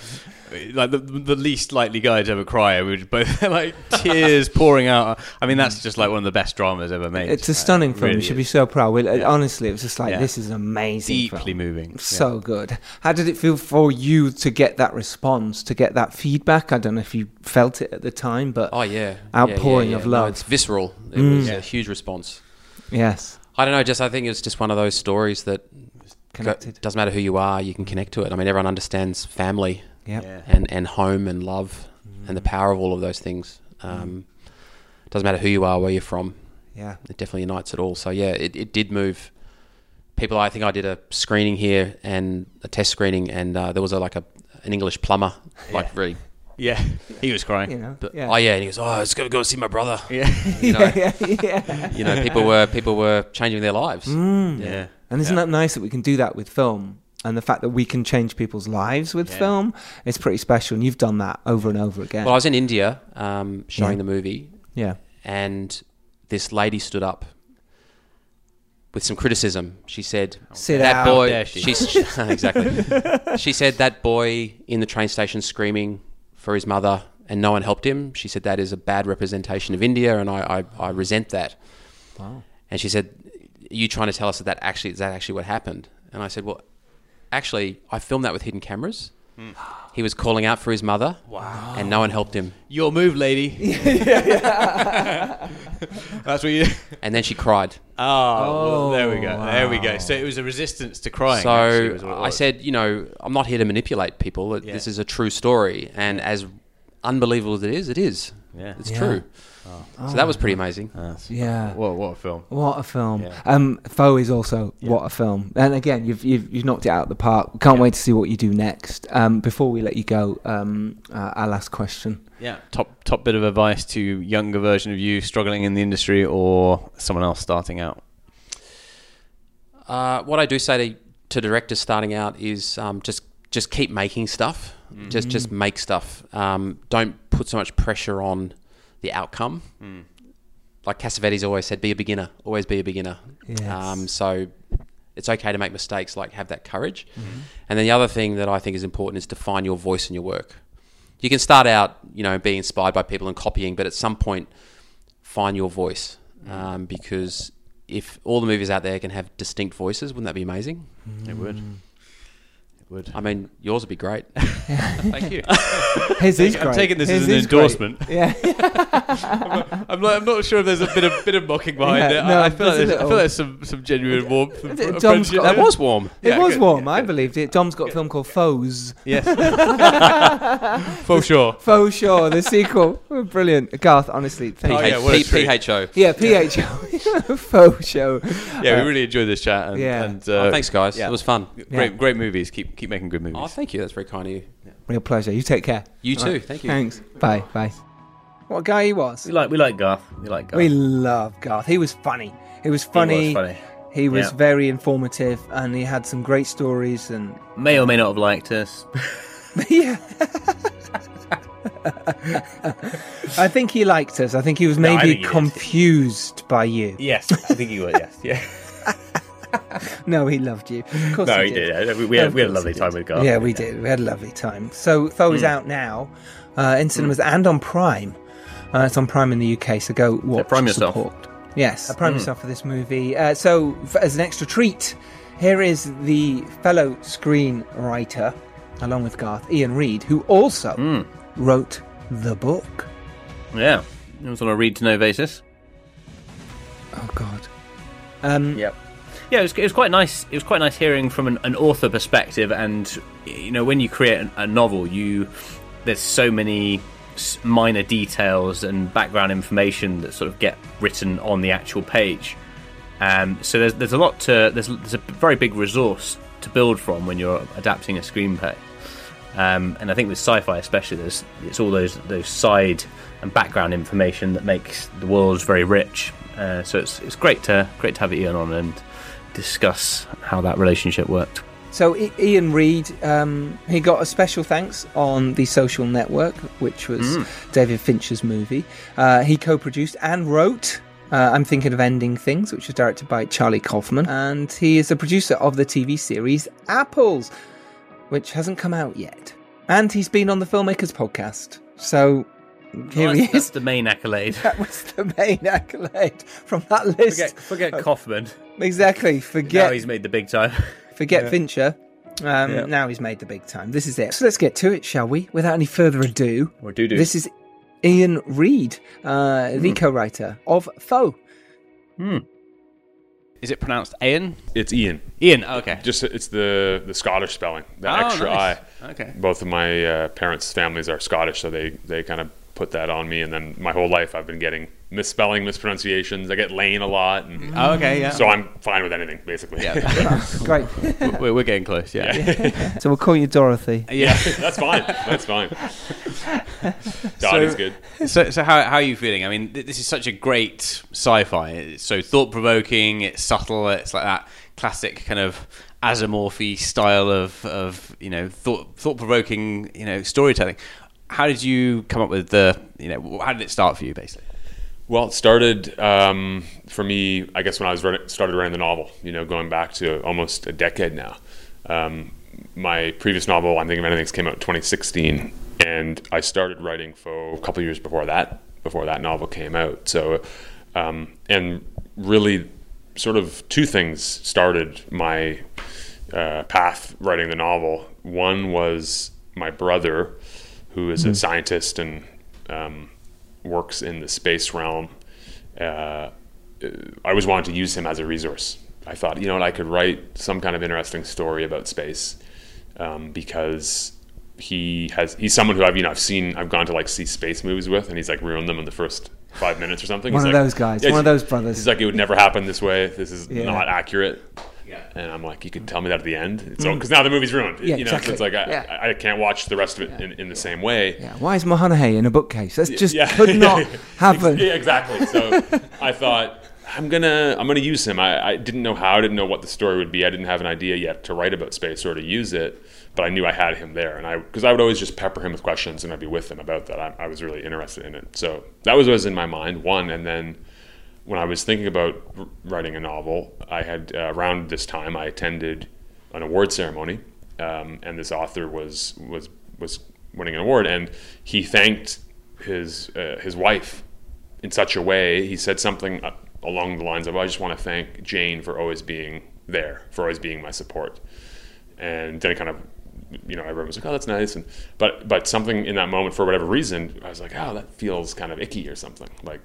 like the, the least likely guy to ever cry. We were both like tears pouring out. I mean, that's just like one of the best dramas ever made. It's a Uh, stunning it film. you really should be so proud. We, Yeah. Honestly, it was just like Yeah. this is an amazing, deeply film. moving. So good. How did it feel for you to get that response, to get that feedback? I don't know if you felt it at the time, but Oh yeah, Outpouring Yeah, yeah, of love. No, it's visceral. It Mm. was Yeah. a huge response. yes, I don't know. Just I think it's just one of those stories that connected. doesn't matter who you are, you can connect to it. I mean, everyone understands family Yep. Yeah. and and home and love and the power of all of those things. Um, doesn't matter who you are, where you're from. Yeah. it definitely unites it all. So yeah, it, it did move people. I think I did a screening here and a test screening, and uh, there was a like a an English plumber, like really. Yeah, he was crying. You know. But, yeah. Oh yeah, and he goes, "Oh, I was gonna go see my brother." Yeah, You know, yeah, yeah. you know, people were people were changing their lives. yeah. And isn't Yeah. that nice that we can do that with film? And the fact that we can change people's lives with Yeah. film is pretty special. And you've done that over and over again. Well, I was in India um, showing Yeah. the movie, yeah. and this lady stood up with some criticism. She said, Sit "That out. boy." dare she. She's exactly. she said that boy in the train station screaming for his mother, and no one helped him. She said that is a bad representation of India, and I, I, I resent that. Wow. And she said, "Are you trying to tell us that that actually is that actually what happened?" And I said, "Well, actually, I filmed that with hidden cameras." He was calling out for his mother, wow. and no one helped him. Your move, lady. That's what you. And then she cried. Oh, well, there we go. There we go. Oh, so it was a resistance to crying. So was I said, you know, I'm not here to manipulate people. Yeah. This is a true story, and as unbelievable as it is, it is. Yeah. It's Yeah. True. So that was pretty amazing. Yeah. What what a film. What a film! Yeah. Um, Foe is also what a film. And again, you've you've, you've knocked it out of the park. Can't wait to see what you do next. Um, before we let you go, um, uh, our last question. Yeah. Top top bit of advice to younger version of you struggling in the industry or someone else starting out. Uh, what I do say to, to directors starting out is um, just just keep making stuff. Just just make stuff. Um, don't put so much pressure on the outcome. Like Cassavetes always said, be a beginner. Always be a beginner. Yes. Um, so it's okay to make mistakes. Like have that courage. And then the other thing that I think is important is to find your voice in your work. You can start out, you know, being inspired by people and copying, but at some point, find your voice. Um, because if all the movies out there can have distinct voices, wouldn't that be amazing? It would. Would. I mean, yours would be great. Thank you. His is I'm great. taking this His as an is great. endorsement. Yeah. I'm, not, I'm not sure if there's a bit of bit of mocking behind Yeah, it. no, I, I feel like there's a there's, I feel like there's some some genuine warmth. Of, Dom's of got- that there. was warm. It Yeah, was good. warm. I believed it. Dom's got a film called Foes. Yes, for sure. Faux sure, the sequel. Brilliant. Garth, honestly, thank Oh, you. yeah, what a P- treat. PHO. Yeah, PHO. Faux show. Yeah, we really enjoyed this chat. And, Yeah. and Oh, uh, thanks, guys. yeah. It was fun. great, great movies. Keep keep making good movies. Oh, thank you. That's very kind of you. Real pleasure. You take care. You too. Right. Thank you. Thanks. Bye. Bye. What a guy he was. We like we like Garth. We like Garth. We love Garth. He was funny. He was funny. He was funny. He was Yeah. very informative, and he had some great stories. And May or may not have liked us. yeah, I think he liked us. I think he was maybe think he did. confused by you. yes, I think he was. Yes, yeah. No, he loved you. Of course, No, he did. did. We- we had- we had a lovely time with Garth. Yeah, we did. We had a lovely time. So Foe Hmm. is out now uh, in cinemas and on Prime. Uh, it's on Prime in the UK, so go watch. prime yourself. Hmm. Support. Yes, uh, prime yourself for this movie. Uh, so, f- as an extra treat, here is the fellow screenwriter, along with Garth, Iain Reid, who also Hmm. wrote the book. Yeah, it was on a read to know basis. Oh God. Um, Yep. Yeah, it was, it was quite nice. It was quite nice hearing from an, an author perspective, and you know, when you create a, a novel, you there's so many minor details and background information that sort of get written on the actual page. Um, so there's there's a lot to there's there's a very big resource to build from when you're adapting a screenplay. Um, and I think with sci-fi, especially, there's it's all those those side and background information that makes the world very rich. Uh, so it's it's great to great to have Iain on and discuss how that relationship worked. So Iain Reid, um, he got a special thanks on the Social Network, which was David Fincher's movie. Uh, he co-produced and wrote. Uh, I'm thinking of ending things, which was directed by Charlie Kaufman, and he is the producer of the TV series Apples, which hasn't come out yet. And he's been on the Filmmakers podcast. So here Well, he that's, that's the main accolade. That was the main accolade from that list. forget forget Kaufman. Exactly. Forget. Now he's made the big time. Forget Fincher. Um, Yeah. Now he's made the big time. This is it. So let's get to it, shall we? Without any further ado, Or do do. this is Iain Reid, uh, Hmm. the co-writer of Foe. Is it pronounced Ian? It's Ian. Ian. oh, okay. Just it's the the Scottish spelling, the Oh, extra nice. I. Okay. Both of my uh, parents' families are Scottish, so they they kind of put that on me. And then my whole life, I've been getting misspelling, mispronunciations. I get Lane a lot, and Oh, okay. Yeah. so I'm fine with anything basically. yeah. Great. we're, we're getting close. Yeah. so we'll call you Dorothy. Yeah. that's fine. That's fine. Dottie's good. so, so how, how are you feeling? I mean, th- this is such a great sci-fi. It's so thought-provoking. It's subtle. It's like that classic kind of Asimov style of, of you know thought thought-provoking you know storytelling. How did you come up with the you know how did it start for you basically? Well, it started um, for me, I guess, when I was writing, started writing the novel. You know, going back to almost a decade now. Um, my previous novel, I'm thinking of ending things, came out in 2016, and I started writing for a couple years before that. Before that novel came out, so um, and really, sort of two things started my uh, path writing the novel. One was my brother, who is a scientist and um, works in the space realm. Uh, I always wanted to use him as a resource. I thought, you know what, I could write some kind of interesting story about space um, because he has he's someone who I've you know I've seen I've gone to like see space movies with and he's like ruined them in the first five minutes or something. One He's of like- those guys, Yeah, one of those brothers. He's like it would never happen this way. This is Yeah. not accurate. And I'm like, you could tell me that at the end. So because mm. now the movie's ruined. Yeah, you know, so exactly. it's like I, Yeah. I, I can't watch the rest of it in, in the same way. Yeah. Why is McConaughey in a bookcase? That's just Yeah. could not happen. Yeah, exactly. So I thought I'm gonna I'm gonna use him. I, I didn't know how. I didn't know what the story would be. I didn't have an idea yet to write about space or to use it. But I knew I had him there, and I because I would always just pepper him with questions, and I'd be with him about that. I, I was really interested in it. So that was what was in my mind. One, and then when I was thinking about writing a novel, I had uh, around this time I attended an award ceremony, um, and this author was was was winning an award, and he thanked his uh, his wife in such a way. He said something uh, along the lines of, "I just want to thank Jane for always being there, for always being my support." And then it kind of you know, everyone was like, "Oh, that's nice," and but but something in that moment, for whatever reason, I was like, "Oh, that feels kind of icky or something." Like,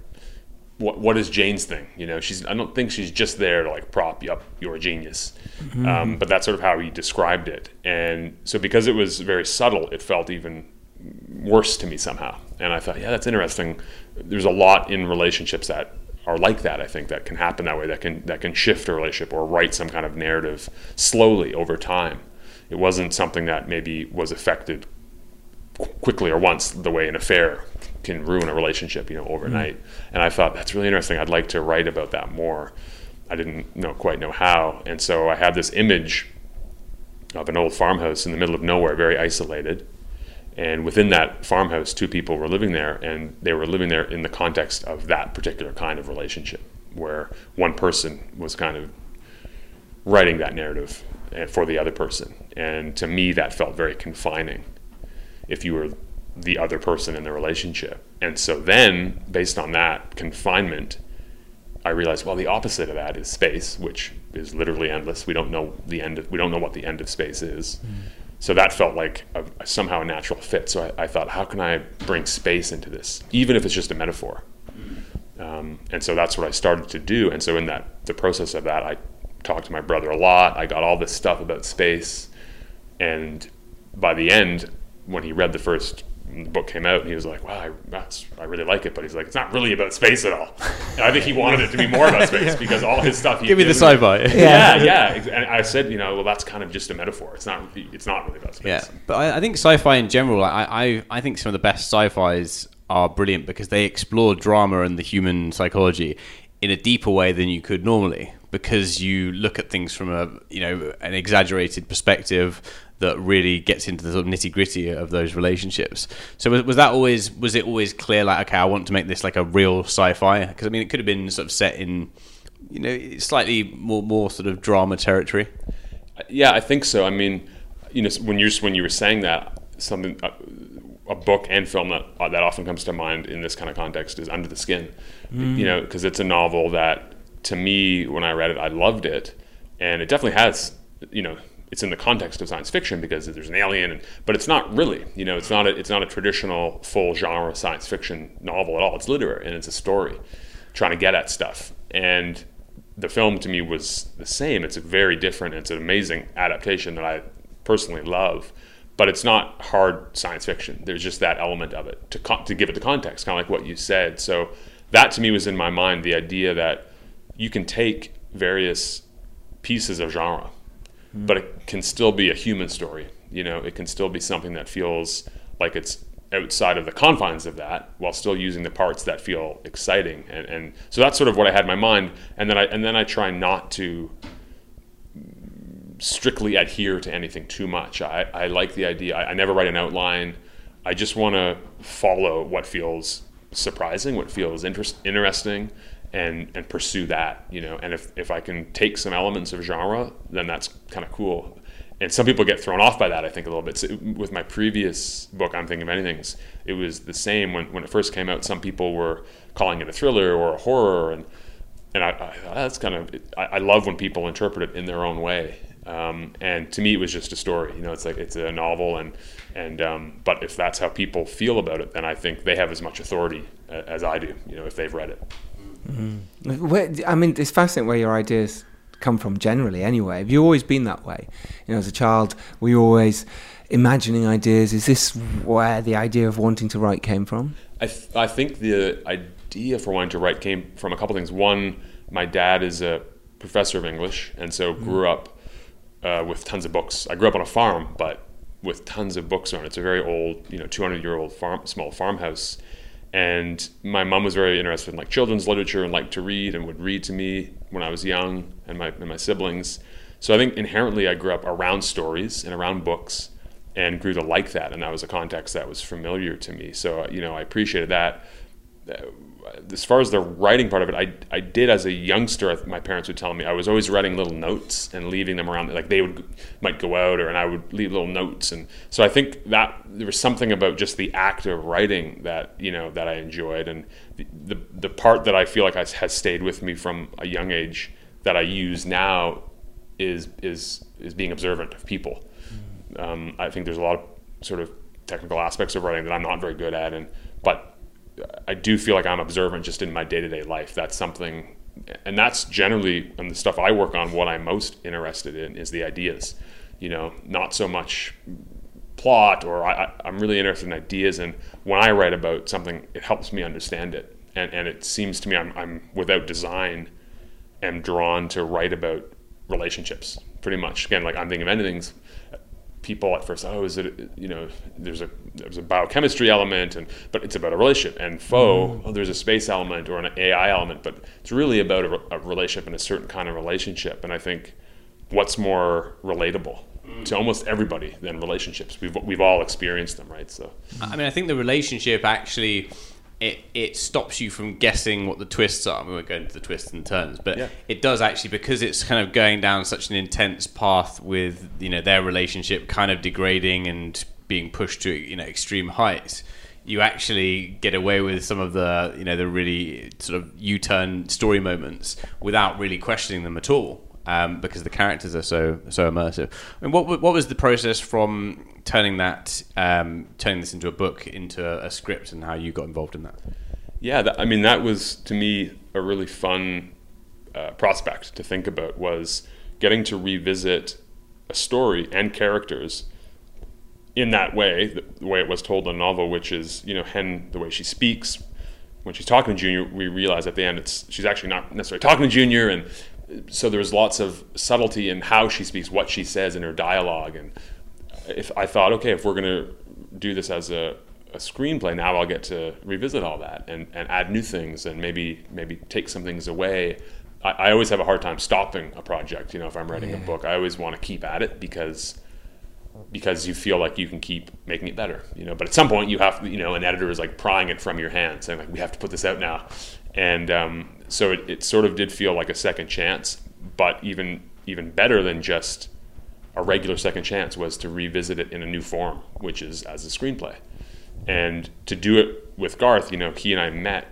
what what is Jane's thing? You know, she's I don't think she's just there to like prop you up. You're a genius, um, but that's sort of how he described it. And so because it was very subtle, it felt even worse to me somehow. And I thought, yeah, that's interesting. There's a lot in relationships that are like that. I think that can happen that way. That can that can shift a relationship or write some kind of narrative slowly over time. It wasn't something that maybe was affected quickly or once the way an affair can ruin a relationship, you know, overnight. And I thought that's really interesting. I'd like to write about that more. I didn't know quite know how, and so I had this image of an old farmhouse in the middle of nowhere, very isolated. And within that farmhouse, two people were living there, and they were living there in the context of that particular kind of relationship, where one person was kind of writing that narrative uh, for the other person. And to me, that felt very confining if you were the other person in the relationship. And so then, based on that confinement, I realized, well, the opposite of that is space, which is literally endless. We don't know the end. Of, we don't know what the end of space is. So that felt like a, somehow a natural fit. So I, I thought, how can I bring space into this, even if it's just a metaphor? Um, and so that's what I started to do. And so in that the process of that, I talked to my brother a lot. I got all this stuff about space, and by the end, when he read the first the book came out, and he was like, "Wow, I, that's I really like it," but he's like, "It's not really about space at all." And I think he wanted it to be more about space because all his stuff. He Give me the sci-fi. Yeah, yeah. And I said, you know, well, that's kind of just a metaphor. It's not. It's not really about space. Yeah, but I, I think sci-fi in general, I, I I think some of the best sci-fi's are brilliant because they explore drama and the human psychology in a deeper way than you could normally. Because you look at things from a you know an exaggerated perspective that really gets into the sort of nitty gritty of those relationships. So was, was that always was it always clear like okay I want to make this like a real sci-fi because I mean it could have been sort of set in you know slightly more more sort of drama territory. Yeah, I think so. I mean, you know, when you when you were saying that, something a, a book and film that uh, that often comes to mind in this kind of context is Under the Skin. You know, because it's a novel that to me, when I read it, I loved it, and it definitely has, you know. It's in the context of science fiction because there's an alien, and, but it's not really. You know, it's not a, it's not a traditional full genre science fiction novel at all. It's literary and it's a story, trying to get at stuff. And the film to me was the same. It's a very different. It's an amazing adaptation that I personally love, but it's not hard science fiction. There's just that element of it to to give it the context, kind of like what you said. So that to me was in my mind the idea that you can take various pieces of genre, Mm-hmm. but it can still be a human story. You know, it can still be something that feels like it's outside of the confines of that while still using the parts that feel exciting. And, and so that's sort of what I had in my mind. And then I and then I try not to strictly adhere to anything too much. I, I like the idea. I, I never write an outline. I just want to follow what feels surprising what feels interest, interesting and and pursue that you know and if, if I can take some elements of genre then that's kind of cool and some people get thrown off by that. I think a little bit. So with my previous book, I'm thinking of ending things. It was the same when, when it first came out. Some people were calling it a thriller or a horror, and and I, I that's kind of. I, I love when people interpret it in their own way. Um, and to me, it was just a story. You know, it's like it's a novel, and and um, but if that's how people feel about it, then I think they have as much authority as I do. You know, if they've read it. Where, I mean, it's fascinating where your ideas come from generally anyway. Have you always been that way? You know, as a child, were you always imagining ideas? Is this where the idea of wanting to write came from? I, th- I think the idea for wanting to write came from a couple things. One, my dad is a professor of English, and so grew up uh, with tons of books. I grew up on a farm, but with tons of books around. It's a very old, you know, 200 year old farm, small farmhouse. And my mom was very interested in like children's literature and liked to read and would read to me when I was young and my, and my siblings. So I think inherently I grew up around stories and around books and grew to like that. And that was a context that was familiar to me. So, you know, I appreciated that. As far as the writing part of it, I, I did as a youngster. My parents would tell me I was always writing little notes and leaving them around. Like they would might go out, or and I would leave little notes. And so I think that there was something about just the act of writing that you know that I enjoyed, and the the, the part that I feel like has, has stayed with me from a young age that I use now is is is being observant of people Um, I think there's a lot of sort of technical aspects of writing that I'm not very good at, and but I do feel like I'm observant just in my day to day life. That's something, and that's generally and the stuff I work on. What I'm most interested in is the ideas. You know, not so much plot or I, I'm really interested in ideas. And when I write about something, it helps me understand it. And, and it seems to me I'm, I'm without design am drawn to write about relationships pretty much. Again, like I'm thinking of ending things people at first, oh, is it, you know, there's a, there's a biochemistry element and, but it's about a relationship and Foe, mm. oh, there's a space element or an AI element, but it's really about a, a relationship and a certain kind of relationship. And I think what's more relatable to mm. almost everybody than relationships. We've, we've all experienced them, right? So I mean, I think the relationship actually it it stops you from guessing what the twists are. We won't go into the twists and turns, but Yeah. it does actually because it's kind of going down such an intense path with you know their relationship kind of degrading and being pushed to you know extreme heights. You actually get away with some of the you know the really sort of U-turn story moments without really questioning them at all. Um, because the characters are so so immersive. Mean, what what was the process from turning that um, turning this into a book into a, a script and how you got involved in that? Yeah, that, I mean that was to me a really fun uh, prospect to think about was getting to revisit a story and characters in that way, the, way it was told in the novel, which is you know Hen the way she speaks when she's talking to Junior, we realize at the end it's she's actually not necessarily talking to Junior, and so there's lots of subtlety in how she speaks, what she says in her dialogue, and if I thought, okay, if we're gonna do this as a, a screenplay, now I'll get to revisit all that and, and add new things and maybe maybe take some things away. I, I always have a hard time stopping a project. You know, if I'm writing a book, I always want to keep at it because because you feel like you can keep making it better, you know. But at some point, you have, you know, an editor is like prying it from your hand, saying like, "We have to put this out now," and um, so it, it sort of did feel like a second chance. But even even better than just a regular second chance was to revisit it in a new form, which is as a screenplay, and to do it with Garth. You know, he and I met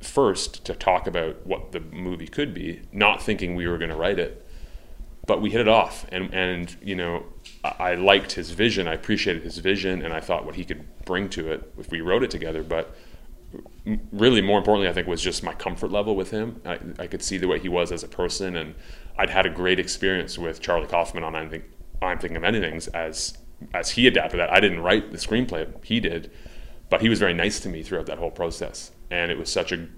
first to talk about what the movie could be, not thinking we were going to write it but we hit it off and and you know I, I liked his vision I appreciated his vision and I thought what he could bring to it if we wrote it together but really more importantly I think was just my comfort level with him. I, I could see the way he was as a person and I'd had a great experience with Charlie Kaufman on I think I'm thinking of ending things as as he adapted that. I didn't write the screenplay he did but he was very nice to me throughout that whole process. And it was such a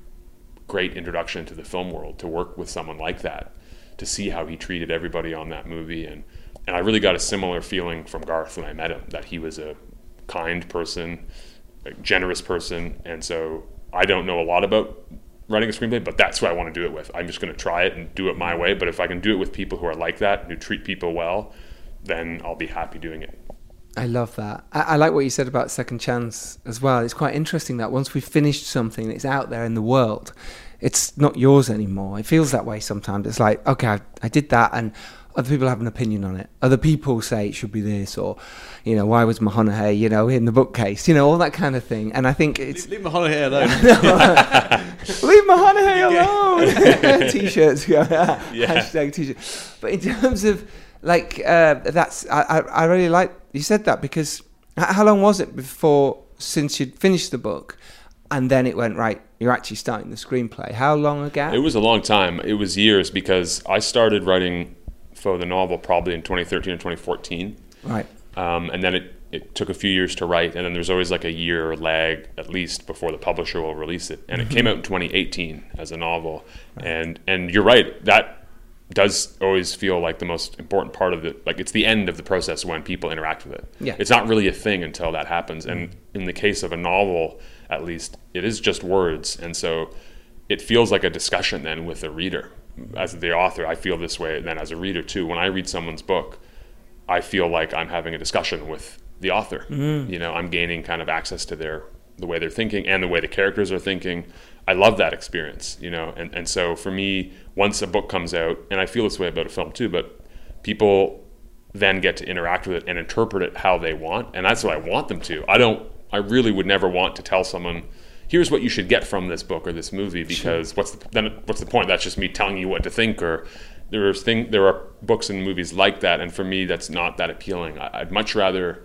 great introduction to the film world to work with someone like that to see how he treated everybody on that movie. And and I really got a similar feeling from Garth when I met him that he was a kind person, generous person, and so I don't know a lot about writing a screenplay, but that's who I want to do it with. I'm just going to try it and do it my way. But if I can do it with people who are like that, who treat people well, then I'll be happy doing it. I love that. I, I like what you said about second chance as well. It's quite interesting that once we've finished something, it's out there in the world. It's not yours anymore. It feels that way sometimes. It's like, okay, I, I did that, and other people have an opinion on it. Other people say it should be this, or, you know, why was Mahoney, you know, in the bookcase, you know, all that kind of thing. And I think it's Leave Mahoney alone. Leave Mahoney alone. T-shirts, yeah. Hashtag T-shirt. But in terms of like uh, that's, I, I I really like you said that because how long was it before since you'd finished the book, and then it went right? You're actually starting the screenplay. How long ago? It was a long time. It was years because I started writing for the novel probably in 2013 or 2014. right. um, and then it, it took a few years to write, and then there's always like a year lag at least before the publisher will release it. And it came out in 2018 as a novel, and and you're right that does always feel like the most important part of it. Like it's the end of the process when people interact with it. Yeah. it's not really a thing until that happens. And in the case of a novel, at least, it is just words, and so it feels like a discussion then with the reader. As the author, I feel this way and then as a reader too. When I read someone's book, I feel like I'm having a discussion with the author. Mm-hmm. You know, I'm gaining kind of access to their the way they're thinking and the way the characters are thinking. I love that experience, you know, and, and so for me, once a book comes out, and I feel this way about a film too, but people then get to interact with it and interpret it how they want, and that's what I want them to. I don't. I really would never want to tell someone, "Here's what you should get from this book or this movie," because what's the, then what's the point? That's just me telling you what to think, or there's thing there are books and movies like that, and for me, that's not that appealing. I, I'd much rather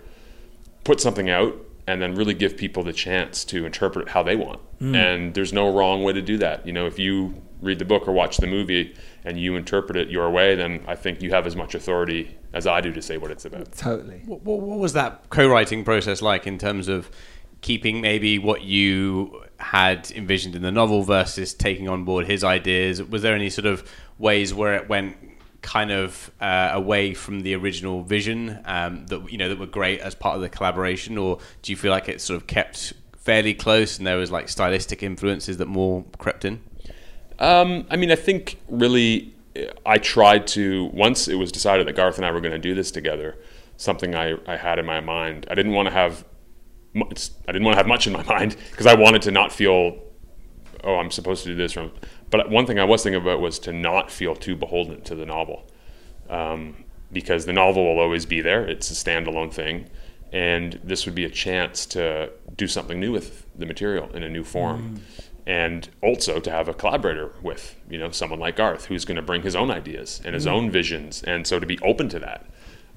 put something out and then really give people the chance to interpret it how they want. Hmm. And there's no wrong way to do that. You know, if you read the book or watch the movie and you interpret it your way, then I think you have as much authority as I do to say what it's about. Totally. What, what, what was that co-writing process like in terms of keeping maybe what you had envisioned in the novel versus taking on board his ideas? Was there any sort of ways where it went kind of uh, away from the original vision um, that you know that were great as part of the collaboration, or do you feel like it sort of kept fairly close and there was like stylistic influences that more crept in? Um, I mean, I think really, uh, I tried to once it was decided that Garth and I were going to do this together. Something I, I had in my mind. I didn't want to have, I didn't want to have much in my mind because I wanted to not feel, oh, I'm supposed to do this. Or, but one thing I was thinking about was to not feel too beholden to the novel, um, because the novel will always be there. It's a standalone thing, and this would be a chance to do something new with the material in a new form and also to have a collaborator with you know someone like Garth who's going to bring his own ideas and his own visions and so to be open to that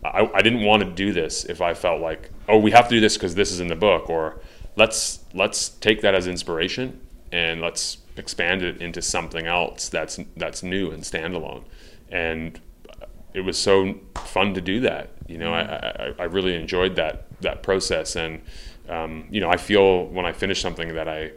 I, I didn't want to do this if I felt like oh we have to do this because this is in the book or let's let's take that as inspiration and let's expand it into something else that's that's new and standalone and it was so fun to do that. You know, I, I, I really enjoyed that that process, and um, you know, I feel when I finish something that I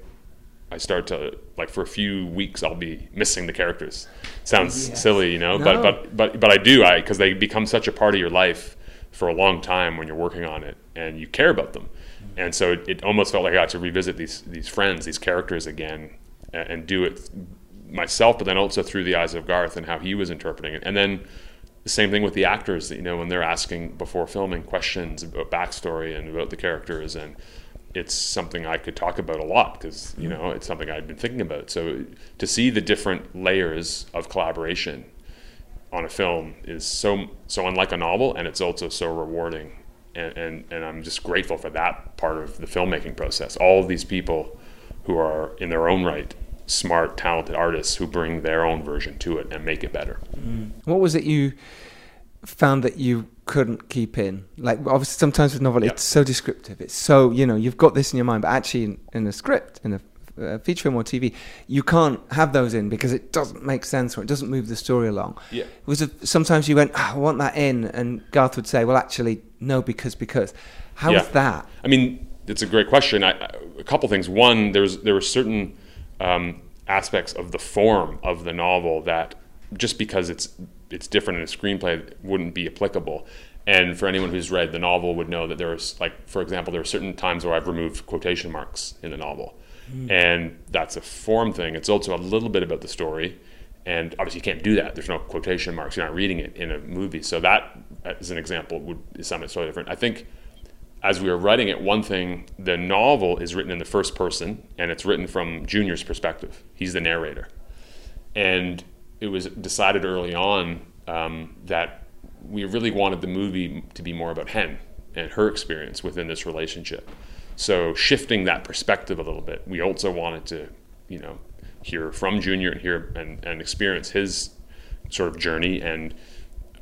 I start to like for a few weeks I'll be missing the characters. Sounds Yes. silly, you know, No. but but but but I do I because they become such a part of your life for a long time when you're working on it and you care about them, mm-hmm. and so it, it almost felt like I got to revisit these these friends, these characters again, and, and do it myself, but then also through the eyes of Garth and how he was interpreting it, and then the same thing with the actors you know when they're asking before filming questions about backstory and about the characters and it's something I could talk about a lot because you mm-hmm. know it's something I've been thinking about. So to see the different layers of collaboration on a film is so so unlike a novel and it's also so rewarding. And, and, and I'm just grateful for that part of the filmmaking process. All of these people who are in their own right smart talented artists who bring their own version to it and make it better. Mm. What was it you found that you couldn't keep in? Like, obviously, sometimes with novel, it's so descriptive. It's so, you know, you've got this in your mind, but actually, in, in a script, in a uh, feature film or TV, you can't have those in because it doesn't make sense or it doesn't move the story along. Yeah. Was it, sometimes you went, "Ah, I want that in, and Garth would say, Well, actually, no, because, because. How Yeah. was that? I mean, it's a great question. I, I- a couple things. One, there's there were certain um, aspects of the form of the novel that just because it's it's different in a screenplay wouldn't be applicable. And for anyone who's read the novel would know that there's like, for example, there are certain times where I've removed quotation marks in the novel, hmm. and that's a form thing. It's also a little bit about the story. And obviously, you can't do that. There's no quotation marks. You're not reading it in a movie. So that, as an example, would is something totally different. I think as we were writing it, one thing, the novel is written in the first person and it's written from Junior's perspective. He's the narrator. And it was decided early on um, that we really wanted the movie to be more about Hen and her experience within this relationship. So shifting that perspective a little bit, we also wanted to, you know, hear from Junior and hear and, and experience his sort of journey and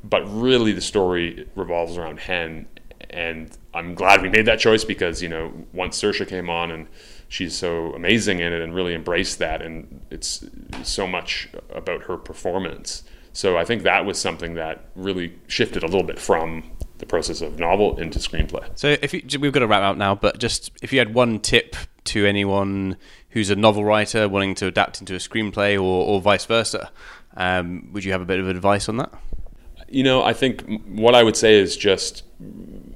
but really the story revolves around Hen and I'm glad we made that choice because you know once Saoirse came on and she's so amazing in it and really embraced that and it's so much about her performance so I think that was something that really shifted a little bit from the process of novel into screenplay So if you, we've got to wrap up now, but just if you had one tip to anyone who's a novel writer wanting to adapt into a screenplay or, or vice versa, um, would you have a bit of advice on that? You know, I think what I would say is just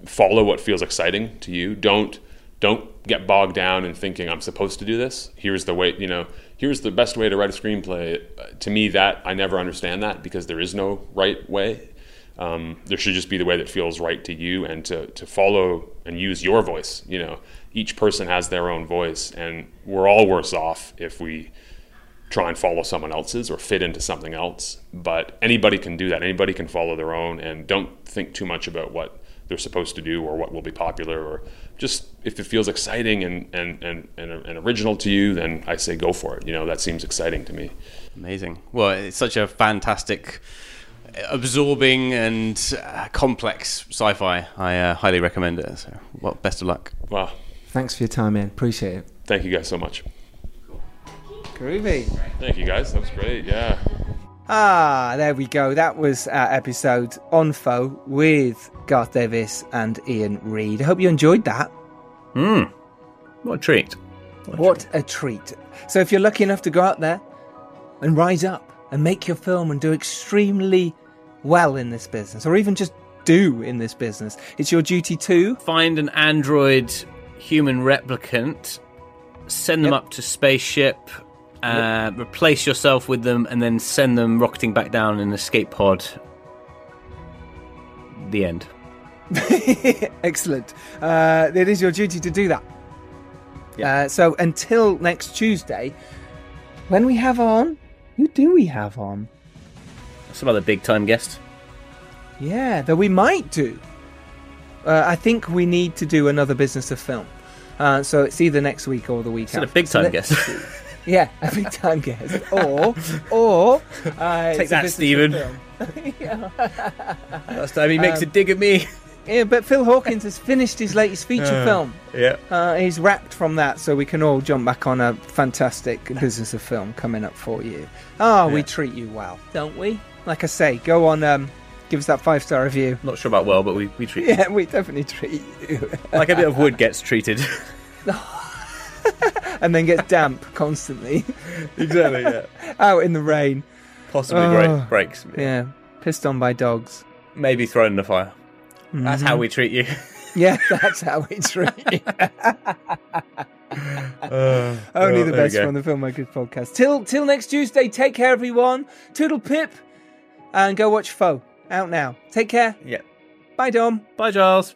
follow what feels exciting to you. Don't don't get bogged down in thinking I'm supposed to do this. Here's the way, you know, here's the best way to write a screenplay. Uh, To me, that I never understand that because there is no right way. Um, there should just be the way that feels right to you and to, to follow and use your voice. You know, each person has their own voice, and we're all worse off if we try and follow someone else's or fit into something else. But anybody can do that. Anybody can follow their own, and don't think too much about what they're supposed to do or what will be popular. Or just if it feels exciting and and, and, and, and original to you, then I say go for it. You know, that seems exciting to me. Amazing. Well, it's such a fantastic absorbing and uh, complex sci-fi. I uh, highly recommend it. So, well, best of luck. Wow. Thanks for your time, man. Appreciate it. Thank you guys so much. Groovy. Thank you guys. That was great. Yeah. Ah, there we go. That was our episode on Foe with Garth Davis and Iain Reid. I hope you enjoyed that. Hmm. What a treat. What a treat. So, if you're lucky enough to go out there and rise up and make your film and do extremely well in this business, or even just do in this business, it's your duty to. Find an android human replicant, send them Yep. up to spaceship, uh, replace yourself with them, and then send them rocketing back down in an escape pod. The end. Excellent. Uh, it is your duty to do that. Uh, so, until next Tuesday, when we have on. Who do we have on? Some other big time guest. Yeah, that we might do. Uh, I think we need to do another business of film. Uh, so it's either next week or the week Is it a big time let's guest? see. Yeah, a big time guest. Or, or uh, Take that, Stephen. film. Last time he makes Um, a dig at me. Yeah, but Phil Hawkins has finished his latest feature film. Yeah. Uh, he's wrapped from that, so we can all jump back on a fantastic business of film coming up for you. Ah, we Yeah. treat you well, don't we? Like I say, go on, um, give us that five star review. Not sure about well, but we, we treat Yeah, we definitely treat you. like a bit of wood gets treated. and then gets damp constantly exactly. Yeah. out in the rain. Possibly Oh. break, breaks. Yeah, pissed on by dogs. Maybe thrown in the fire. That's Mm-hmm. how we treat you. Yeah, that's how we treat you. Only well, the best from the Filmmakers podcast. Till till next Tuesday. Take care, everyone. Toodle pip, and go watch Foe out now. Take care. Yeah. Bye, Dom. Bye, Giles.